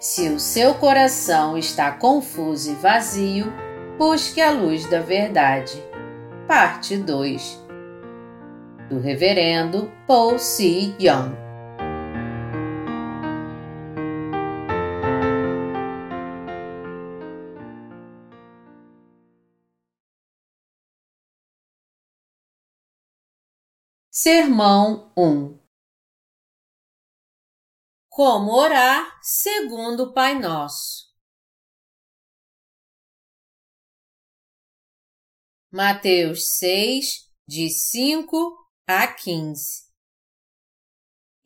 Se o seu coração está confuso e vazio, busque a luz da verdade. Parte 2 Do Reverendo Paul C. Young Sermão 1 Como orar segundo o Pai Nosso Mateus 6, de 5 a 15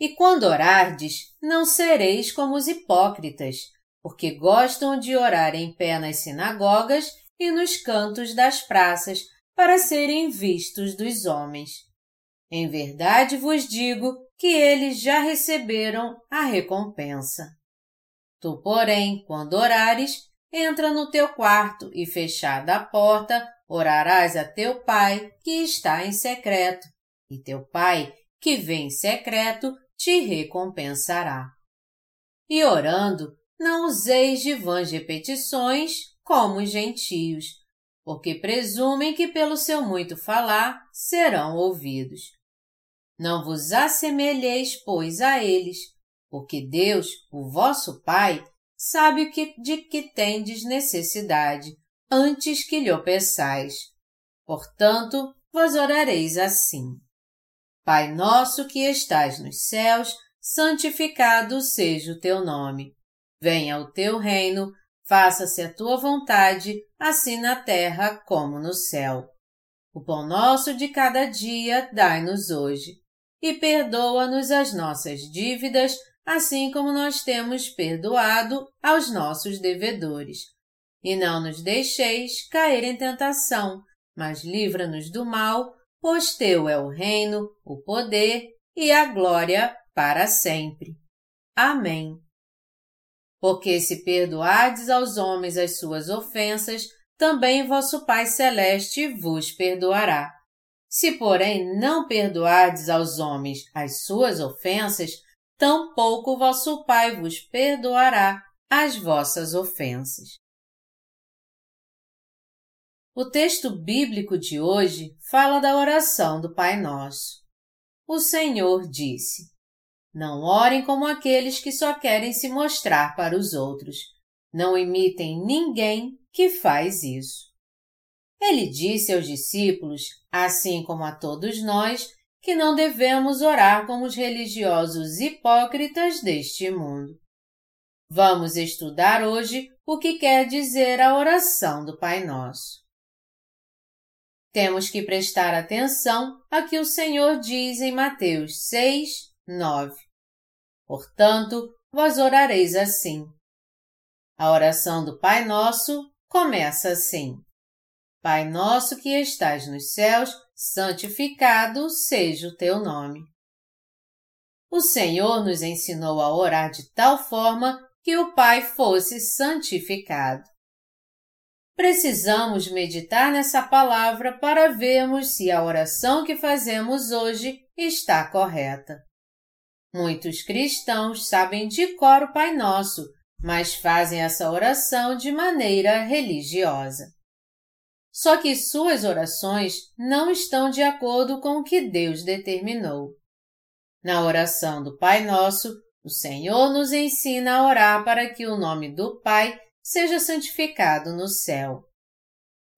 E quando orardes, não sereis como os hipócritas, porque gostam de orar em pé nas sinagogas e nos cantos das praças, para serem vistos dos homens. Em verdade vos digo que eles já receberam a recompensa. Tu, porém, quando orares, entra no teu quarto e, fechada a porta, orarás a teu pai que está em secreto, e teu pai que vem em secreto te recompensará. E orando, não useis de vãs repetições como os gentios, porque presumem que pelo seu muito falar serão ouvidos. Não vos assemelheis, pois, a eles, porque Deus, o vosso Pai, sabe que, de que tendes necessidade, antes que lhe peçais. Portanto, vos orareis assim. Pai nosso que estás nos céus, santificado seja o teu nome. Venha o teu reino, faça-se a tua vontade, assim na terra como no céu. O pão nosso de cada dia dai-nos hoje e perdoa-nos as nossas dívidas, assim como nós temos perdoado aos nossos devedores. E não nos deixeis cair em tentação, mas livra-nos do mal, pois teu é o reino, o poder e a glória para sempre. Amém. Porque se perdoardes aos homens as suas ofensas, também vosso Pai Celeste vos perdoará. Se, porém, não perdoardes aos homens as suas ofensas, tampouco vosso Pai vos perdoará as vossas ofensas. O texto bíblico de hoje fala da oração do Pai Nosso. O Senhor disse: Não orem como aqueles que só querem se mostrar para os outros. Não imitem ninguém que faz isso. Ele disse aos discípulos, assim como a todos nós, que não devemos orar como os religiosos hipócritas deste mundo. Vamos estudar hoje o que quer dizer a oração do Pai Nosso. Temos que prestar atenção a que o Senhor diz em Mateus 6, 9. Portanto, vós orareis assim. A oração do Pai Nosso começa assim. Pai nosso que estás nos céus, santificado seja o teu nome. O Senhor nos ensinou a orar de tal forma que o Pai fosse santificado. Precisamos meditar nessa palavra para vermos se a oração que fazemos hoje está correta. Muitos cristãos sabem de cor o Pai Nosso, mas fazem essa oração de maneira religiosa. Só que suas orações não estão de acordo com o que Deus determinou. Na oração do Pai Nosso, o Senhor nos ensina a orar para que o nome do Pai seja santificado no céu.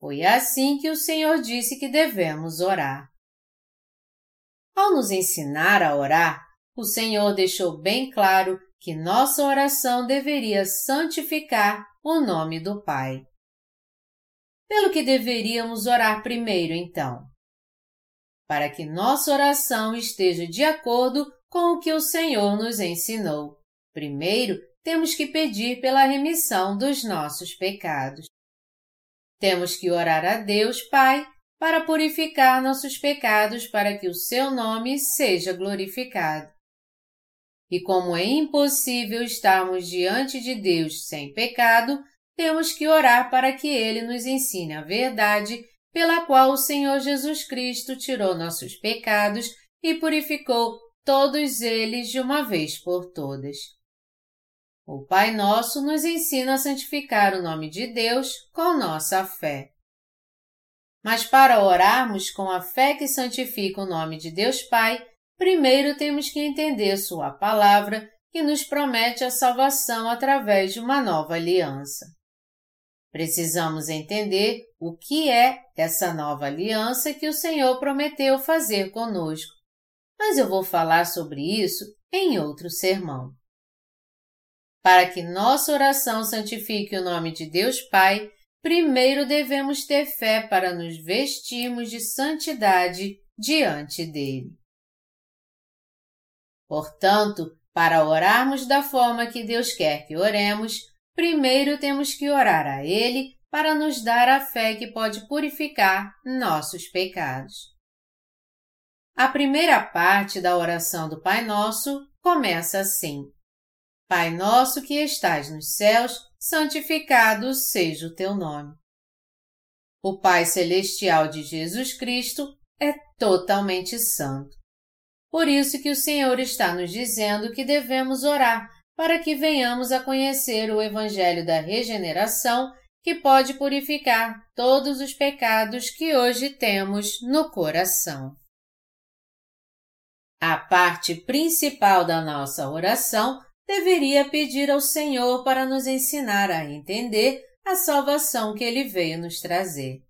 Foi assim que o Senhor disse que devemos orar. Ao nos ensinar a orar, o Senhor deixou bem claro que nossa oração deveria santificar o nome do Pai. Pelo que deveríamos orar primeiro, então? Para que nossa oração esteja de acordo com o que o Senhor nos ensinou. Primeiro, temos que pedir pela remissão dos nossos pecados. Temos que orar a Deus Pai para purificar nossos pecados para que o seu nome seja glorificado. E como é impossível estarmos diante de Deus sem pecado, temos que orar para que Ele nos ensine a verdade pela qual o Senhor Jesus Cristo tirou nossos pecados e purificou todos eles de uma vez por todas. O Pai Nosso nos ensina a santificar o nome de Deus com nossa fé. Mas para orarmos com a fé que santifica o nome de Deus Pai, primeiro temos que entender Sua palavra que nos promete a salvação através de uma nova aliança. Precisamos entender o que é essa nova aliança que o Senhor prometeu fazer conosco, mas eu vou falar sobre isso em outro sermão. Para que nossa oração santifique o nome de Deus Pai, primeiro devemos ter fé para nos vestirmos de santidade diante dele. Portanto, para orarmos da forma que Deus quer que oremos, primeiro temos que orar a Ele para nos dar a fé que pode purificar nossos pecados. A primeira parte da oração do Pai Nosso começa assim: Pai nosso que estás nos céus, santificado seja o teu nome. O Pai Celestial de Jesus Cristo é totalmente santo. Por isso que o Senhor está nos dizendo que devemos orar para que venhamos a conhecer o Evangelho da regeneração que pode purificar todos os pecados que hoje temos no coração. A parte principal da nossa oração deveria pedir ao Senhor para nos ensinar a entender a salvação que Ele veio nos trazer.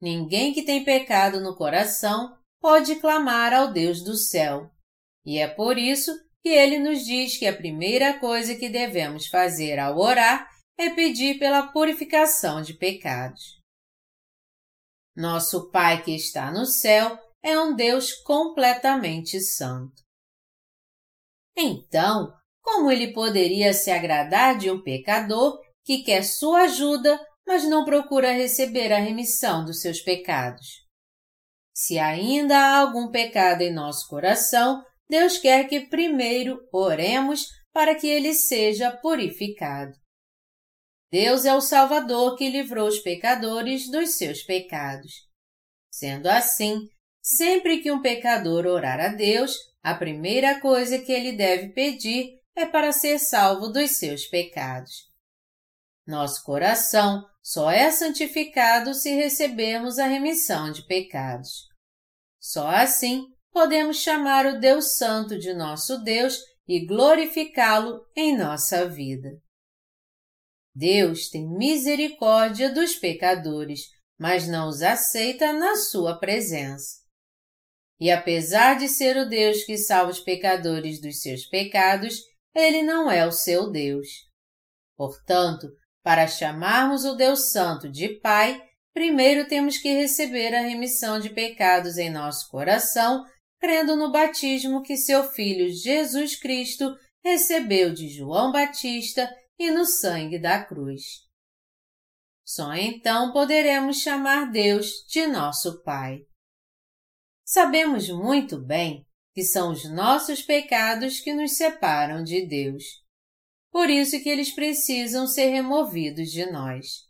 Ninguém que tem pecado no coração pode clamar ao Deus do céu. E é por isso que ele nos diz que a primeira coisa que devemos fazer ao orar é pedir pela purificação de pecados. Nosso Pai que está no céu é um Deus completamente santo. Então, como ele poderia se agradar de um pecador que quer sua ajuda, mas não procura receber a remissão dos seus pecados? Se ainda há algum pecado em nosso coração, Deus quer que primeiro oremos para que ele seja purificado. Deus é o Salvador que livrou os pecadores dos seus pecados. Sendo assim, Sempre que um pecador orar a Deus, a primeira coisa que ele deve pedir é para ser salvo dos seus pecados. Nosso coração só é santificado se recebermos a remissão de pecados. Só assim podemos chamar o Deus Santo de nosso Deus e glorificá-lo em nossa vida. Deus tem misericórdia dos pecadores, mas não os aceita na sua presença. E apesar de ser o Deus que salva os pecadores dos seus pecados, ele não é o seu Deus. Portanto, para chamarmos o Deus Santo de Pai, primeiro temos que receber a remissão de pecados em nosso coração, crendo no batismo que seu Filho Jesus Cristo recebeu de João Batista e no sangue da cruz. Só então poderemos chamar Deus de nosso Pai. Sabemos muito bem que são os nossos pecados que nos separam de Deus. Por isso que eles precisam ser removidos de nós.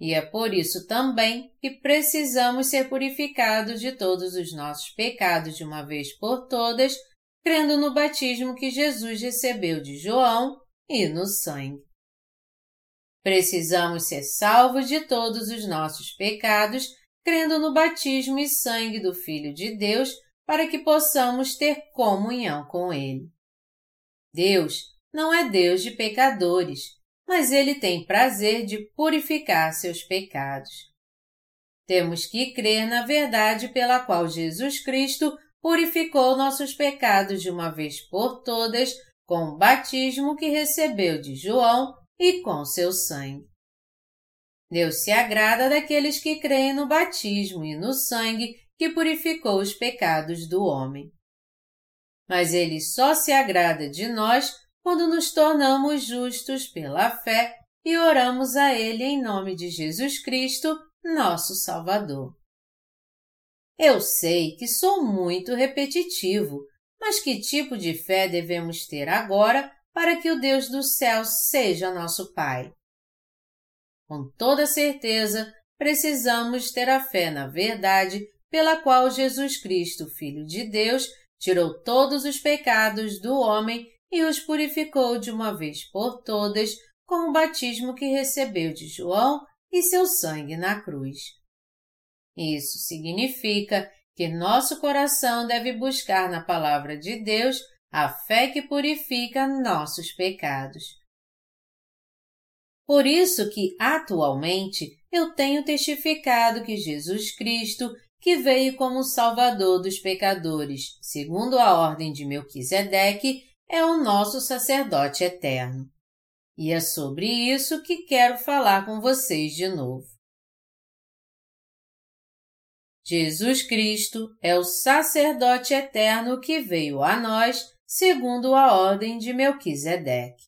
E é por isso também que precisamos ser purificados de todos os nossos pecados de uma vez por todas, crendo no batismo que Jesus recebeu de João e no sangue. Precisamos ser salvos de todos os nossos pecados crendo no batismo e sangue do Filho de Deus para que possamos ter comunhão com Ele. Deus não é Deus de pecadores, mas Ele tem prazer de purificar seus pecados. Temos que crer na verdade pela qual Jesus Cristo purificou nossos pecados de uma vez por todas com o batismo que recebeu de João e com seu sangue. Deus se agrada daqueles que creem no batismo e no sangue que purificou os pecados do homem. Mas ele só se agrada de nós quando nos tornamos justos pela fé e oramos a Ele em nome de Jesus Cristo, nosso Salvador. Eu sei que sou muito repetitivo, mas que tipo de fé devemos ter agora para que o Deus do céu seja nosso Pai? Com toda certeza, precisamos ter a fé na verdade pela qual Jesus Cristo, Filho de Deus, tirou todos os pecados do homem e os purificou de uma vez por todas com o batismo que recebeu de João e seu sangue na cruz. Isso significa que nosso coração deve buscar na palavra de Deus a fé que purifica nossos pecados. Por isso que atualmente eu tenho testificado que Jesus Cristo, que veio como Salvador dos pecadores, segundo a ordem de Melquisedeque, é o nosso sacerdote eterno. E é sobre isso que quero falar com vocês de novo. Jesus Cristo é o sacerdote eterno que veio a nós segundo a ordem de Melquisedeque.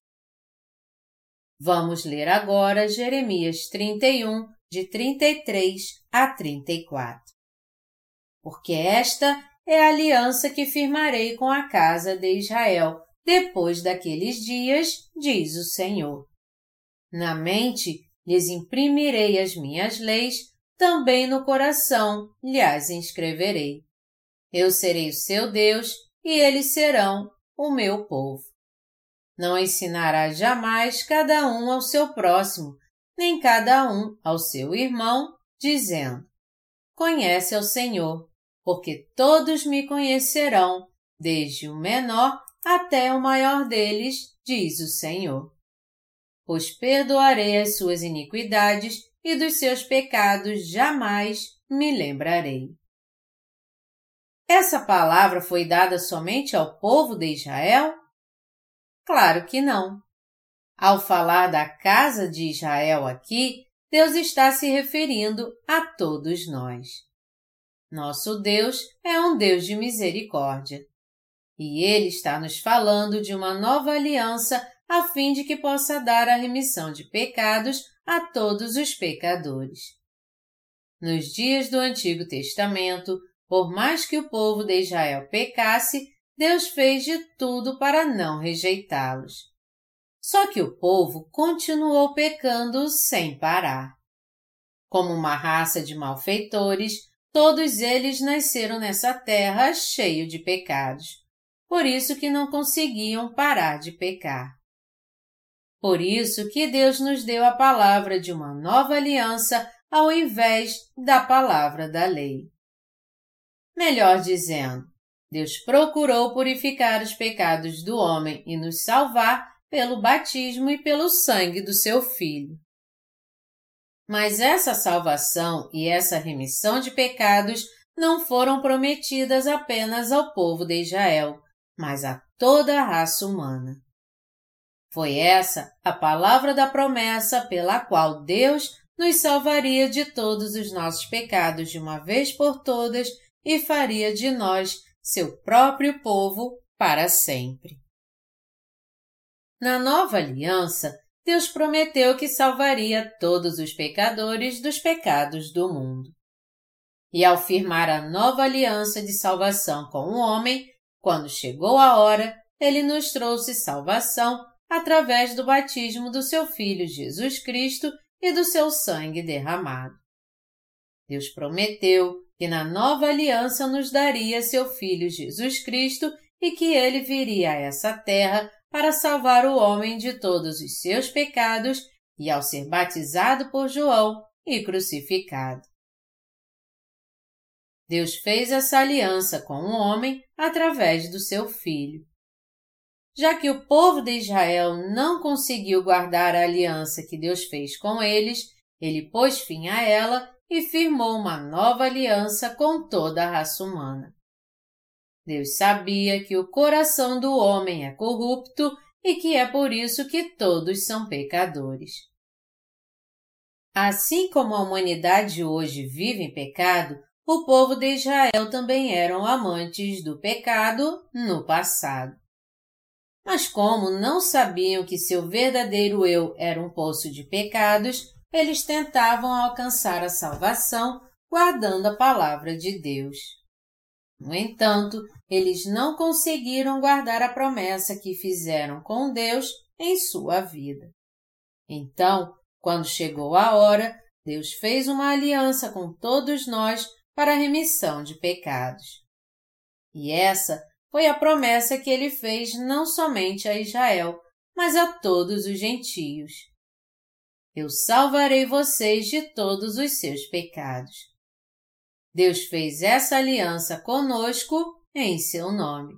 Vamos ler agora Jeremias 31, de 33 a 34. Porque esta é a aliança que firmarei com a casa de Israel depois daqueles dias, diz o Senhor. Na mente lhes imprimirei as minhas leis, também no coração lhes inscreverei. Eu serei o seu Deus e eles serão o meu povo. Não ensinará jamais cada um ao seu próximo, nem cada um ao seu irmão, dizendo: Conhece ao Senhor, porque todos me conhecerão, desde o menor até o maior deles, diz o Senhor. Pois perdoarei as suas iniquidades e dos seus pecados jamais me lembrarei. Essa palavra foi dada somente ao povo de Israel? Claro que não. Ao falar da casa de Israel aqui, Deus está se referindo a todos nós. Nosso Deus é um Deus de misericórdia. E Ele está nos falando de uma nova aliança a fim de que possa dar a remissão de pecados a todos os pecadores. Nos dias do Antigo Testamento, por mais que o povo de Israel pecasse, Deus fez de tudo para não rejeitá-los. Só que o povo continuou pecando sem parar. Como uma raça de malfeitores, todos eles nasceram nessa terra cheio de pecados por isso que não conseguiam parar de pecar. Por isso que Deus nos deu a palavra de uma nova aliança ao invés da palavra da lei. Melhor dizendo, Deus procurou purificar os pecados do homem e nos salvar pelo batismo e pelo sangue do seu Filho. Mas essa salvação e essa remissão de pecados não foram prometidas apenas ao povo de Israel, mas a toda a raça humana. Foi essa a palavra da promessa pela qual Deus nos salvaria de todos os nossos pecados de uma vez por todas e faria de nós seu próprio povo para sempre. Na nova aliança, Deus prometeu que salvaria todos os pecadores dos pecados do mundo. E ao firmar a nova aliança de salvação com o homem, quando chegou a hora, ele nos trouxe salvação através do batismo do seu Filho Jesus Cristo e do seu sangue derramado. Deus prometeu que na nova aliança nos daria seu Filho Jesus Cristo e que ele viria a essa terra para salvar o homem de todos os seus pecados e ao ser batizado por João e crucificado. Deus fez essa aliança com o homem através do seu filho. Já que o povo de Israel não conseguiu guardar a aliança que Deus fez com eles, ele pôs fim a ela e firmou uma nova aliança com toda a raça humana. Deus sabia que o coração do homem é corrupto e que é por isso que todos são pecadores. Assim como a humanidade hoje vive em pecado, o povo de Israel também eram amantes do pecado no passado. Mas como não sabiam que seu verdadeiro eu era um poço de pecados, eles tentavam alcançar a salvação guardando a palavra de Deus. No entanto, eles não conseguiram guardar a promessa que fizeram com Deus em sua vida. Então, quando chegou a hora, Deus fez uma aliança com todos nós para a remissão de pecados. E essa foi a promessa que ele fez não somente a Israel, mas a todos os gentios. Eu salvarei vocês de todos os seus pecados. Deus fez essa aliança conosco em seu nome.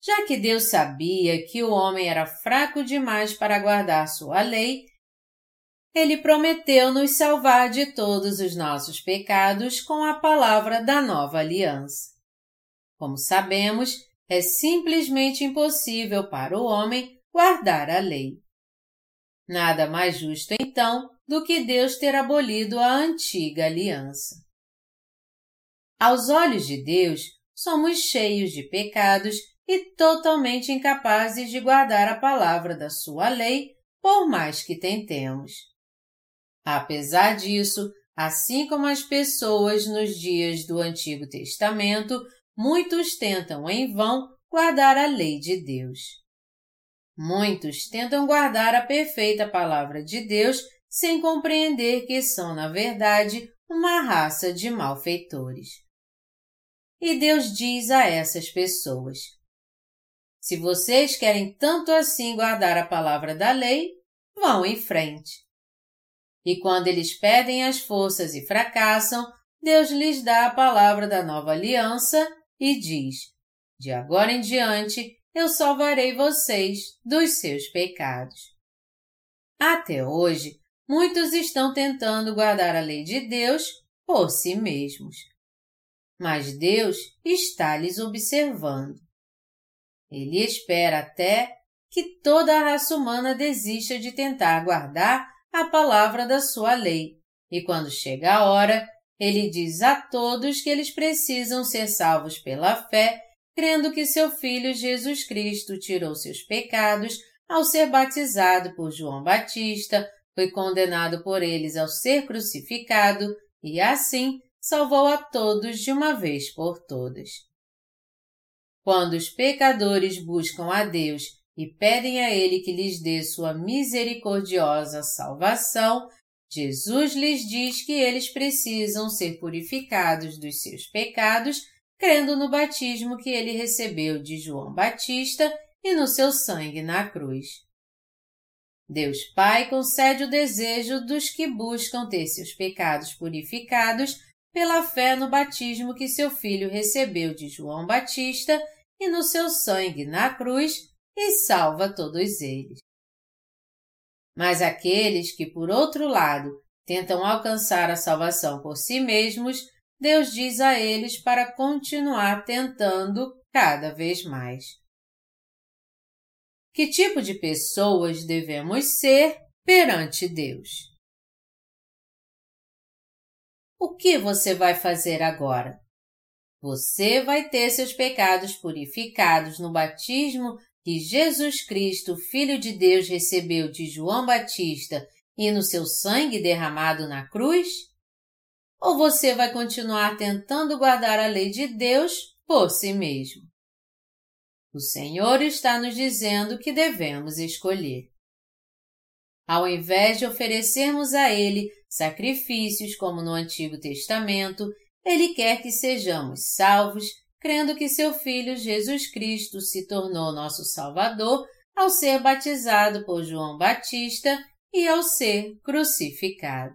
Já que Deus sabia que o homem era fraco demais para guardar sua lei, ele prometeu nos salvar de todos os nossos pecados com a palavra da nova aliança. Como sabemos, é simplesmente impossível para o homem guardar a lei. Nada mais justo, então, do que Deus ter abolido a antiga aliança. Aos olhos de Deus, somos cheios de pecados e totalmente incapazes de guardar a palavra da sua lei, por mais que tentemos. Apesar disso, assim como as pessoas nos dias do Antigo Testamento, muitos tentam em vão guardar a lei de Deus. Muitos tentam guardar a perfeita palavra de Deus sem compreender que são, na verdade, uma raça de malfeitores. E Deus diz a essas pessoas: Se vocês querem tanto assim guardar a palavra da lei, vão em frente. E quando eles pedem as forças e fracassam, Deus lhes dá a palavra da nova aliança e diz: De agora em diante eu salvarei vocês dos seus pecados. Até hoje, muitos estão tentando guardar a lei de Deus por si mesmos. Mas Deus está lhes observando. Ele espera até que toda a raça humana desista de tentar guardar a palavra da sua lei. E quando chega a hora, ele diz a todos que eles precisam ser salvos pela fé, crendo que seu Filho Jesus Cristo tirou seus pecados ao ser batizado por João Batista, foi condenado por eles ao ser crucificado e, assim, salvou a todos de uma vez por todas. Quando os pecadores buscam a Deus e pedem a Ele que lhes dê sua misericordiosa salvação, Jesus lhes diz que eles precisam ser purificados dos seus pecados, crendo no batismo que ele recebeu de João Batista e no seu sangue na cruz. Deus Pai concede o desejo dos que buscam ter seus pecados purificados pela fé no batismo que seu filho recebeu de João Batista e no seu sangue na cruz e salva todos eles. Mas aqueles que, por outro lado, tentam alcançar a salvação por si mesmos, Deus diz a eles para continuar tentando cada vez mais. Que tipo de pessoas devemos ser perante Deus? O que você vai fazer agora? Você vai ter seus pecados purificados no batismo que Jesus Cristo, Filho de Deus, recebeu de João Batista e no seu sangue derramado na cruz? Ou você vai continuar tentando guardar a lei de Deus por si mesmo? O Senhor está nos dizendo que devemos escolher. Ao invés de oferecermos a Ele sacrifícios como no Antigo Testamento, Ele quer que sejamos salvos crendo que seu Filho Jesus Cristo se tornou nosso Salvador ao ser batizado por João Batista e ao ser crucificado.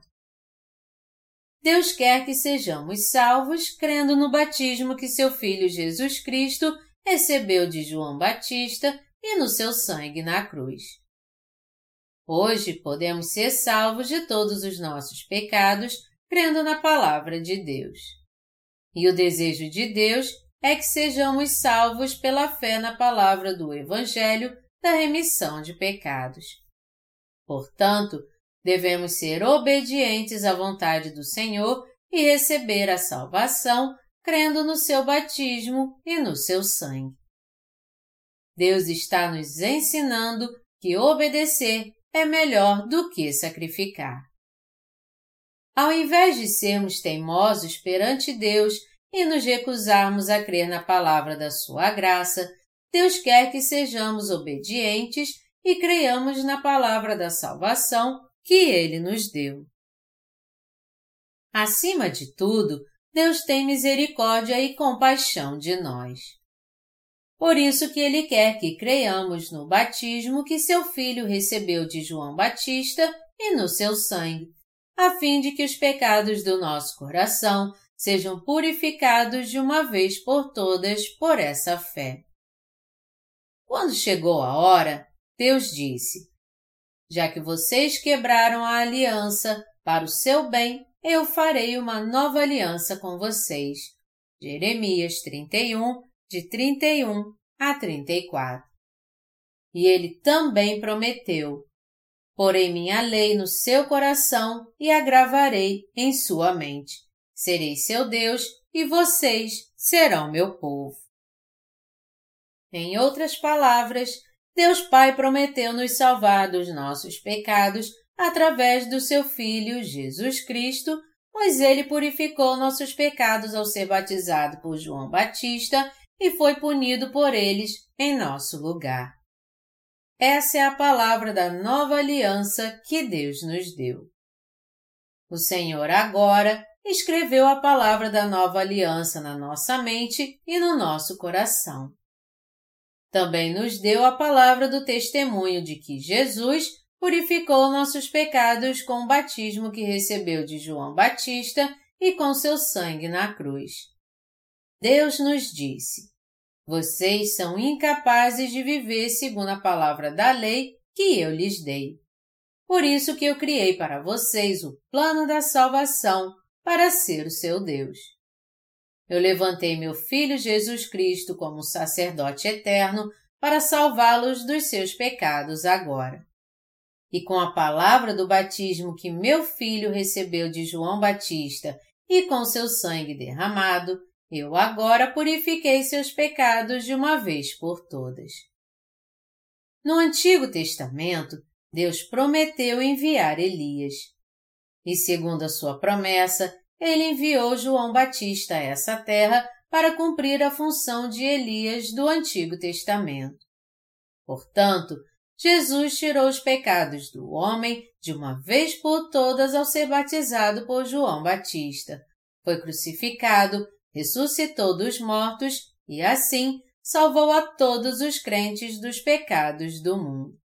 Deus quer que sejamos salvos crendo no batismo que seu Filho Jesus Cristo recebeu de João Batista e no seu sangue na cruz. Hoje podemos ser salvos de todos os nossos pecados crendo na palavra de Deus. E o desejo de Deus é que sejamos salvos pela fé na palavra do Evangelho da remissão de pecados. Portanto, devemos ser obedientes à vontade do Senhor e receber a salvação crendo no seu batismo e no seu sangue. Deus está nos ensinando que obedecer é melhor do que sacrificar. Ao invés de sermos teimosos perante Deus e nos recusarmos a crer na palavra da Sua graça, Deus quer que sejamos obedientes e creiamos na palavra da salvação que Ele nos deu. Acima de tudo, Deus tem misericórdia e compaixão de nós. Por isso que ele quer que creiamos no batismo que seu filho recebeu de João Batista e no seu sangue, a fim de que os pecados do nosso coração sejam purificados de uma vez por todas por essa fé. Quando chegou a hora, Deus disse: Já que vocês quebraram a aliança, para o seu bem, eu farei uma nova aliança com vocês. Jeremias 31, de 31 a 34. E ele também prometeu: Porei minha lei no seu coração e a gravarei em sua mente. Serei seu Deus e vocês serão meu povo. Em outras palavras, Deus Pai prometeu nos salvar dos nossos pecados através do seu Filho Jesus Cristo, pois ele purificou nossos pecados ao ser batizado por João Batista e foi punido por eles em nosso lugar. Essa é a palavra da nova aliança que Deus nos deu. O Senhor agora escreveu a palavra da nova aliança na nossa mente e no nosso coração. Também nos deu a palavra do testemunho de que Jesus purificou nossos pecados com o batismo que recebeu de João Batista e com seu sangue na cruz. Deus nos disse: vocês são incapazes de viver segundo a palavra da lei que eu lhes dei. Por isso que eu criei para vocês o plano da salvação para ser o seu Deus. Eu levantei meu Filho Jesus Cristo como sacerdote eterno para salvá-los dos seus pecados agora. E com a palavra do batismo que meu filho recebeu de João Batista e com seu sangue derramado, eu agora purifiquei seus pecados de uma vez por todas. No Antigo Testamento, Deus prometeu enviar Elias. E segundo a sua promessa, ele enviou João Batista a essa terra para cumprir a função de Elias do Antigo Testamento. Portanto, Jesus tirou os pecados do homem de uma vez por todas ao ser batizado por João Batista. Foi crucificado, ressuscitou dos mortos e, assim, salvou a todos os crentes dos pecados do mundo.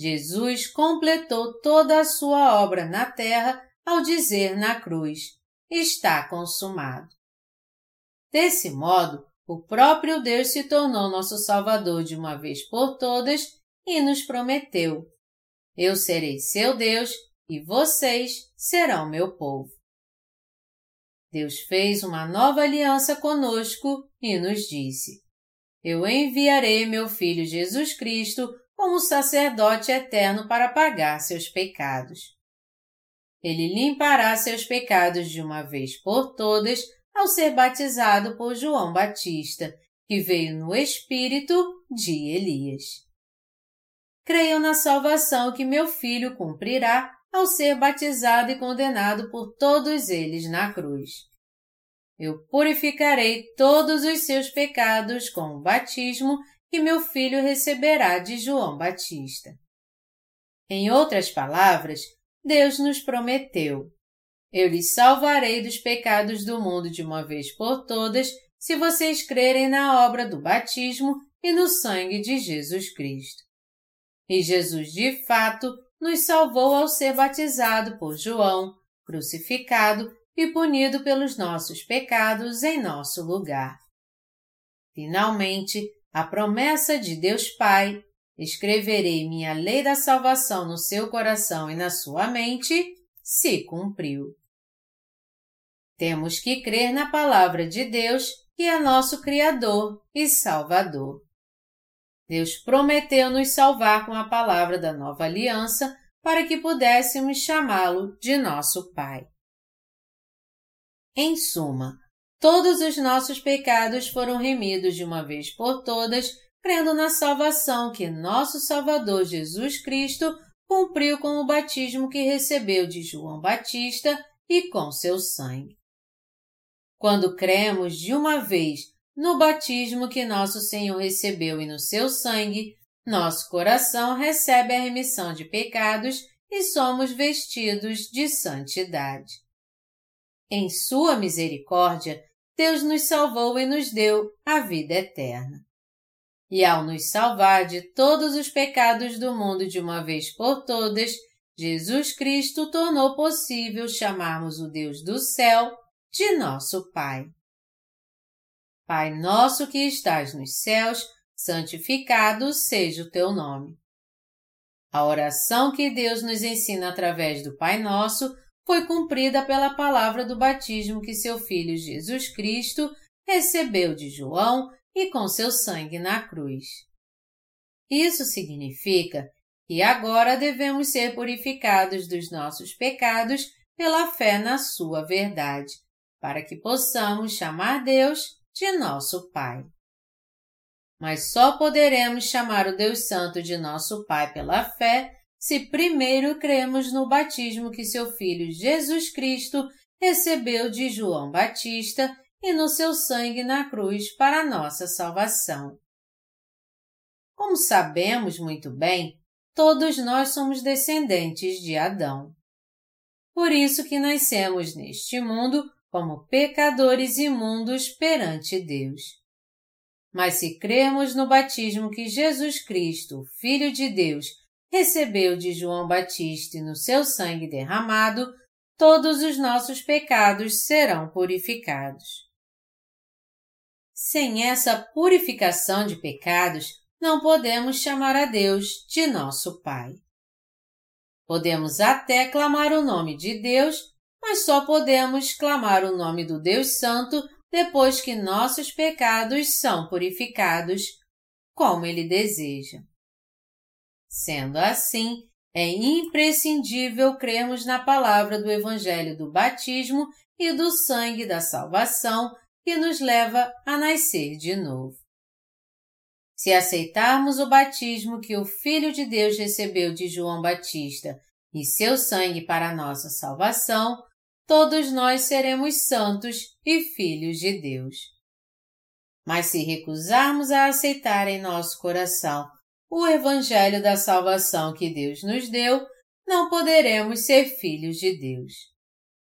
Jesus completou toda a sua obra na terra ao dizer na cruz: Está consumado. Desse modo, o próprio Deus se tornou nosso Salvador de uma vez por todas e nos prometeu: Eu serei seu Deus e vocês serão meu povo. Deus fez uma nova aliança conosco e nos disse: Eu enviarei meu Filho Jesus Cristo como sacerdote eterno para pagar seus pecados. Ele limpará seus pecados de uma vez por todas ao ser batizado por João Batista, que veio no espírito de Elias. Creio na salvação que meu filho cumprirá ao ser batizado e condenado por todos eles na cruz. Eu purificarei todos os seus pecados com o batismo que meu filho receberá de João Batista. Em outras palavras, Deus nos prometeu: Eu lhes salvarei dos pecados do mundo de uma vez por todas, se vocês crerem na obra do batismo e no sangue de Jesus Cristo. E Jesus, de fato, nos salvou ao ser batizado por João, crucificado e punido pelos nossos pecados em nosso lugar. Finalmente, a promessa de Deus Pai, escreverei minha lei da salvação no seu coração e na sua mente, se cumpriu. Temos que crer na palavra de Deus, que é nosso Criador e Salvador. Deus prometeu nos salvar com a palavra da nova aliança para que pudéssemos chamá-lo de nosso Pai. Em suma, todos os nossos pecados foram remidos de uma vez por todas, crendo na salvação que nosso Salvador Jesus Cristo cumpriu com o batismo que recebeu de João Batista e com seu sangue. Quando cremos de uma vez no batismo que nosso Senhor recebeu e no seu sangue, nosso coração recebe a remissão de pecados e somos vestidos de santidade. Em Sua misericórdia, Deus nos salvou e nos deu a vida eterna. E ao nos salvar de todos os pecados do mundo de uma vez por todas, Jesus Cristo tornou possível chamarmos o Deus do céu de nosso Pai. Pai nosso que estás nos céus, santificado seja o teu nome. A oração que Deus nos ensina através do Pai Nosso foi cumprida pela palavra do batismo que seu Filho Jesus Cristo recebeu de João e com seu sangue na cruz. Isso significa que agora devemos ser purificados dos nossos pecados pela fé na Sua verdade, para que possamos chamar Deus de nosso Pai. Mas só poderemos chamar o Deus Santo de nosso Pai pela fé se primeiro cremos no batismo que seu Filho Jesus Cristo recebeu de João Batista e no seu sangue na cruz para nossa salvação. Como sabemos muito bem, todos nós somos descendentes de Adão. Por isso que nascemos neste mundo como pecadores imundos perante Deus. Mas se cremos no batismo que Jesus Cristo, Filho de Deus, recebeu de João Batista e no seu sangue derramado, todos os nossos pecados serão purificados. Sem essa purificação de pecados, não podemos chamar a Deus de nosso Pai. Podemos até clamar o nome de Deus, mas só podemos clamar o nome do Deus Santo depois que nossos pecados são purificados, como Ele deseja. Sendo assim, é imprescindível crermos na palavra do Evangelho do batismo e do sangue da salvação que nos leva a nascer de novo. Se aceitarmos o batismo que o Filho de Deus recebeu de João Batista e seu sangue para nossa salvação, todos nós seremos santos e filhos de Deus. Mas se recusarmos a aceitar em nosso coração o Evangelho da salvação que Deus nos deu, não poderemos ser filhos de Deus.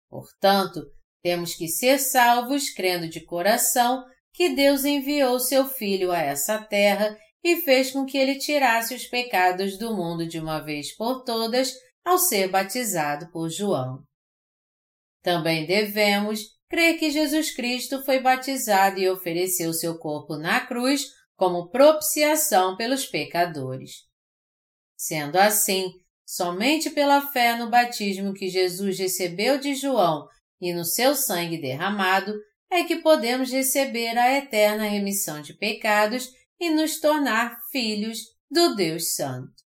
Portanto, temos que ser salvos crendo de coração que Deus enviou seu Filho a essa terra e fez com que ele tirasse os pecados do mundo de uma vez por todas ao ser batizado por João. Também devemos crer que Jesus Cristo foi batizado e ofereceu seu corpo na cruz como propiciação pelos pecadores. Sendo assim, somente pela fé no batismo que Jesus recebeu de João e no seu sangue derramado é que podemos receber a eterna remissão de pecados e nos tornar filhos do Deus Santo.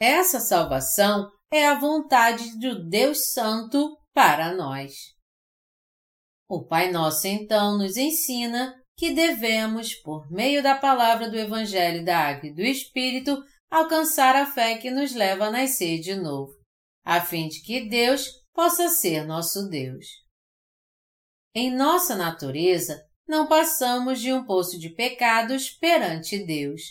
Essa salvação é a vontade do Deus Santo para nós. O Pai Nosso então nos ensina que devemos, por meio da palavra do Evangelho da Água e do Espírito, alcançar a fé que nos leva a nascer de novo, a fim de que Deus possa ser nosso Deus. Em nossa natureza, não passamos de um poço de pecados perante Deus.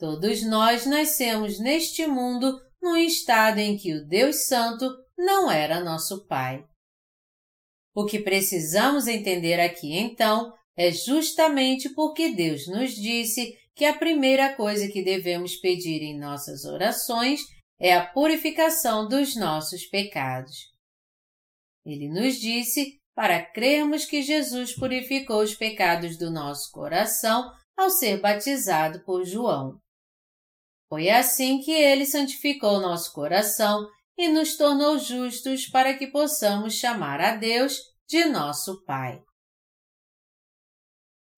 Todos nós nascemos neste mundo num estado em que o Deus Santo não era nosso Pai. O que precisamos entender aqui então é justamente porque Deus nos disse que a primeira coisa que devemos pedir em nossas orações é a purificação dos nossos pecados. Ele nos disse para crermos que Jesus purificou os pecados do nosso coração ao ser batizado por João. Foi assim que ele santificou nosso coração e nos tornou justos para que possamos chamar a Deus de nosso Pai.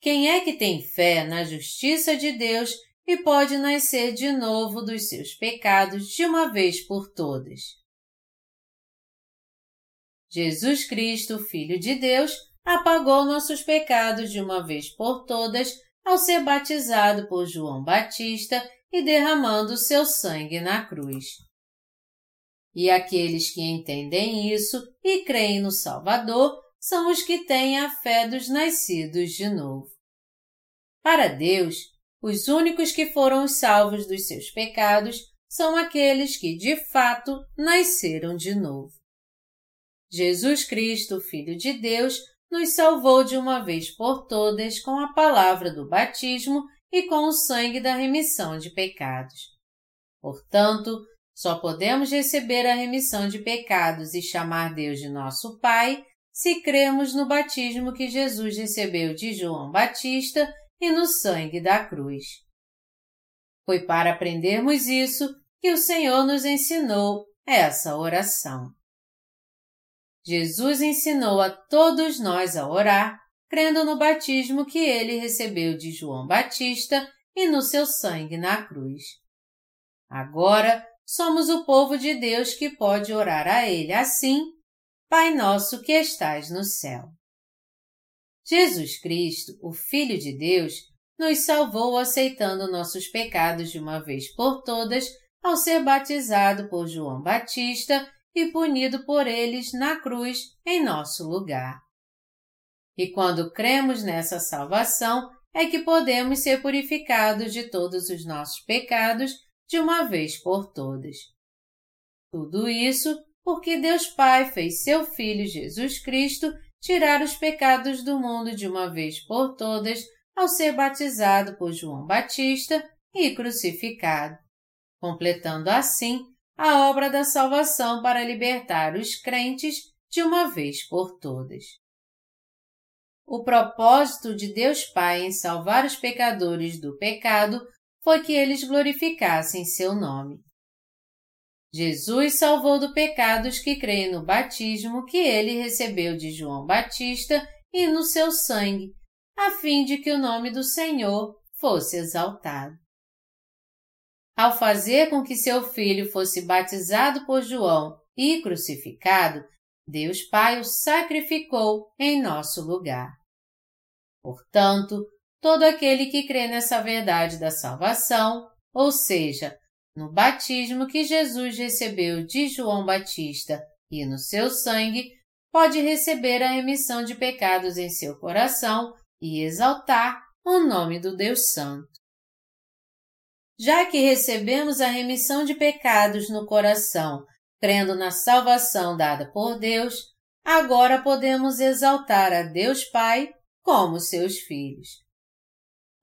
Quem é que tem fé na justiça de Deus e pode nascer de novo dos seus pecados de uma vez por todas. Jesus Cristo, Filho de Deus, apagou nossos pecados de uma vez por todas ao ser batizado por João Batista e derramando seu sangue na cruz. E aqueles que entendem isso e creem no Salvador são os que têm a fé dos nascidos de novo. Para Deus, os únicos que foram salvos dos seus pecados são aqueles que de fato nasceram de novo. Jesus Cristo, Filho de Deus, nos salvou de uma vez por todas com a palavra do batismo e com o sangue da remissão de pecados. Portanto, só podemos receber a remissão de pecados e chamar Deus de nosso Pai se cremos no batismo que Jesus recebeu de João Batista e no sangue da cruz. Foi para aprendermos isso que o Senhor nos ensinou essa oração. Jesus ensinou a todos nós a orar, crendo no batismo que ele recebeu de João Batista e no seu sangue na cruz. Agora somos o povo de Deus que pode orar a Ele assim, Pai nosso que estais no céu. Jesus Cristo, o Filho de Deus, nos salvou aceitando nossos pecados de uma vez por todas ao ser batizado por João Batista e punido por eles na cruz em nosso lugar. E quando cremos nessa salvação, é que podemos ser purificados de todos os nossos pecados de uma vez por todas. Tudo isso porque Deus Pai fez seu Filho Jesus Cristo tirar os pecados do mundo de uma vez por todas ao ser batizado por João Batista e crucificado, completando assim a obra da salvação para libertar os crentes de uma vez por todas. O propósito de Deus Pai em salvar os pecadores do pecado foi que eles glorificassem seu nome. Jesus salvou do pecado os que creem no batismo que ele recebeu de João Batista e no seu sangue, a fim de que o nome do Senhor fosse exaltado. Ao fazer com que seu filho fosse batizado por João e crucificado, Deus Pai o sacrificou em nosso lugar. Portanto, todo aquele que crê nessa verdade da salvação, ou seja, no batismo que Jesus recebeu de João Batista e no seu sangue, pode receber a remissão de pecados em seu coração e exaltar o nome do Deus Santo. Já que recebemos a remissão de pecados no coração, crendo na salvação dada por Deus, agora podemos exaltar a Deus Pai como seus filhos.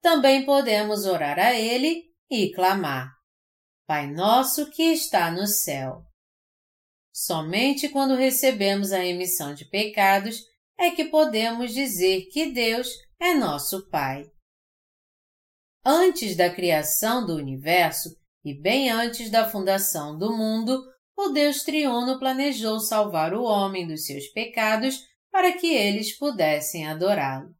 Também podemos orar a Ele e clamar: Pai nosso que está no céu. Somente quando recebemos a remissão de pecados é que podemos dizer que Deus é nosso Pai. Antes da criação do universo e bem antes da fundação do mundo, o Deus triuno planejou salvar o homem dos seus pecados para que eles pudessem adorá-lo.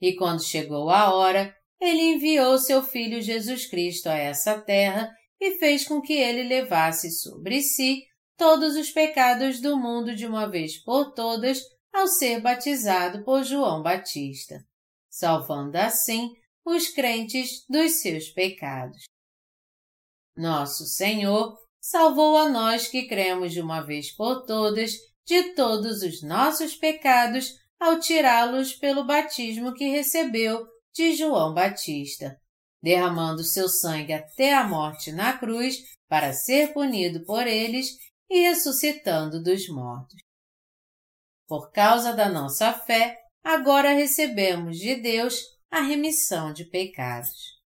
E quando chegou a hora, ele enviou seu Filho Jesus Cristo a essa terra e fez com que ele levasse sobre si todos os pecados do mundo de uma vez por todas ao ser batizado por João Batista, salvando assim os crentes dos seus pecados. Nosso Senhor salvou a nós que cremos de uma vez por todas de todos os nossos pecados ao tirá-los pelo batismo que recebeu de João Batista, derramando seu sangue até a morte na cruz para ser punido por eles e ressuscitando dos mortos. Por causa da nossa fé, agora recebemos de Deus a remissão de pecados.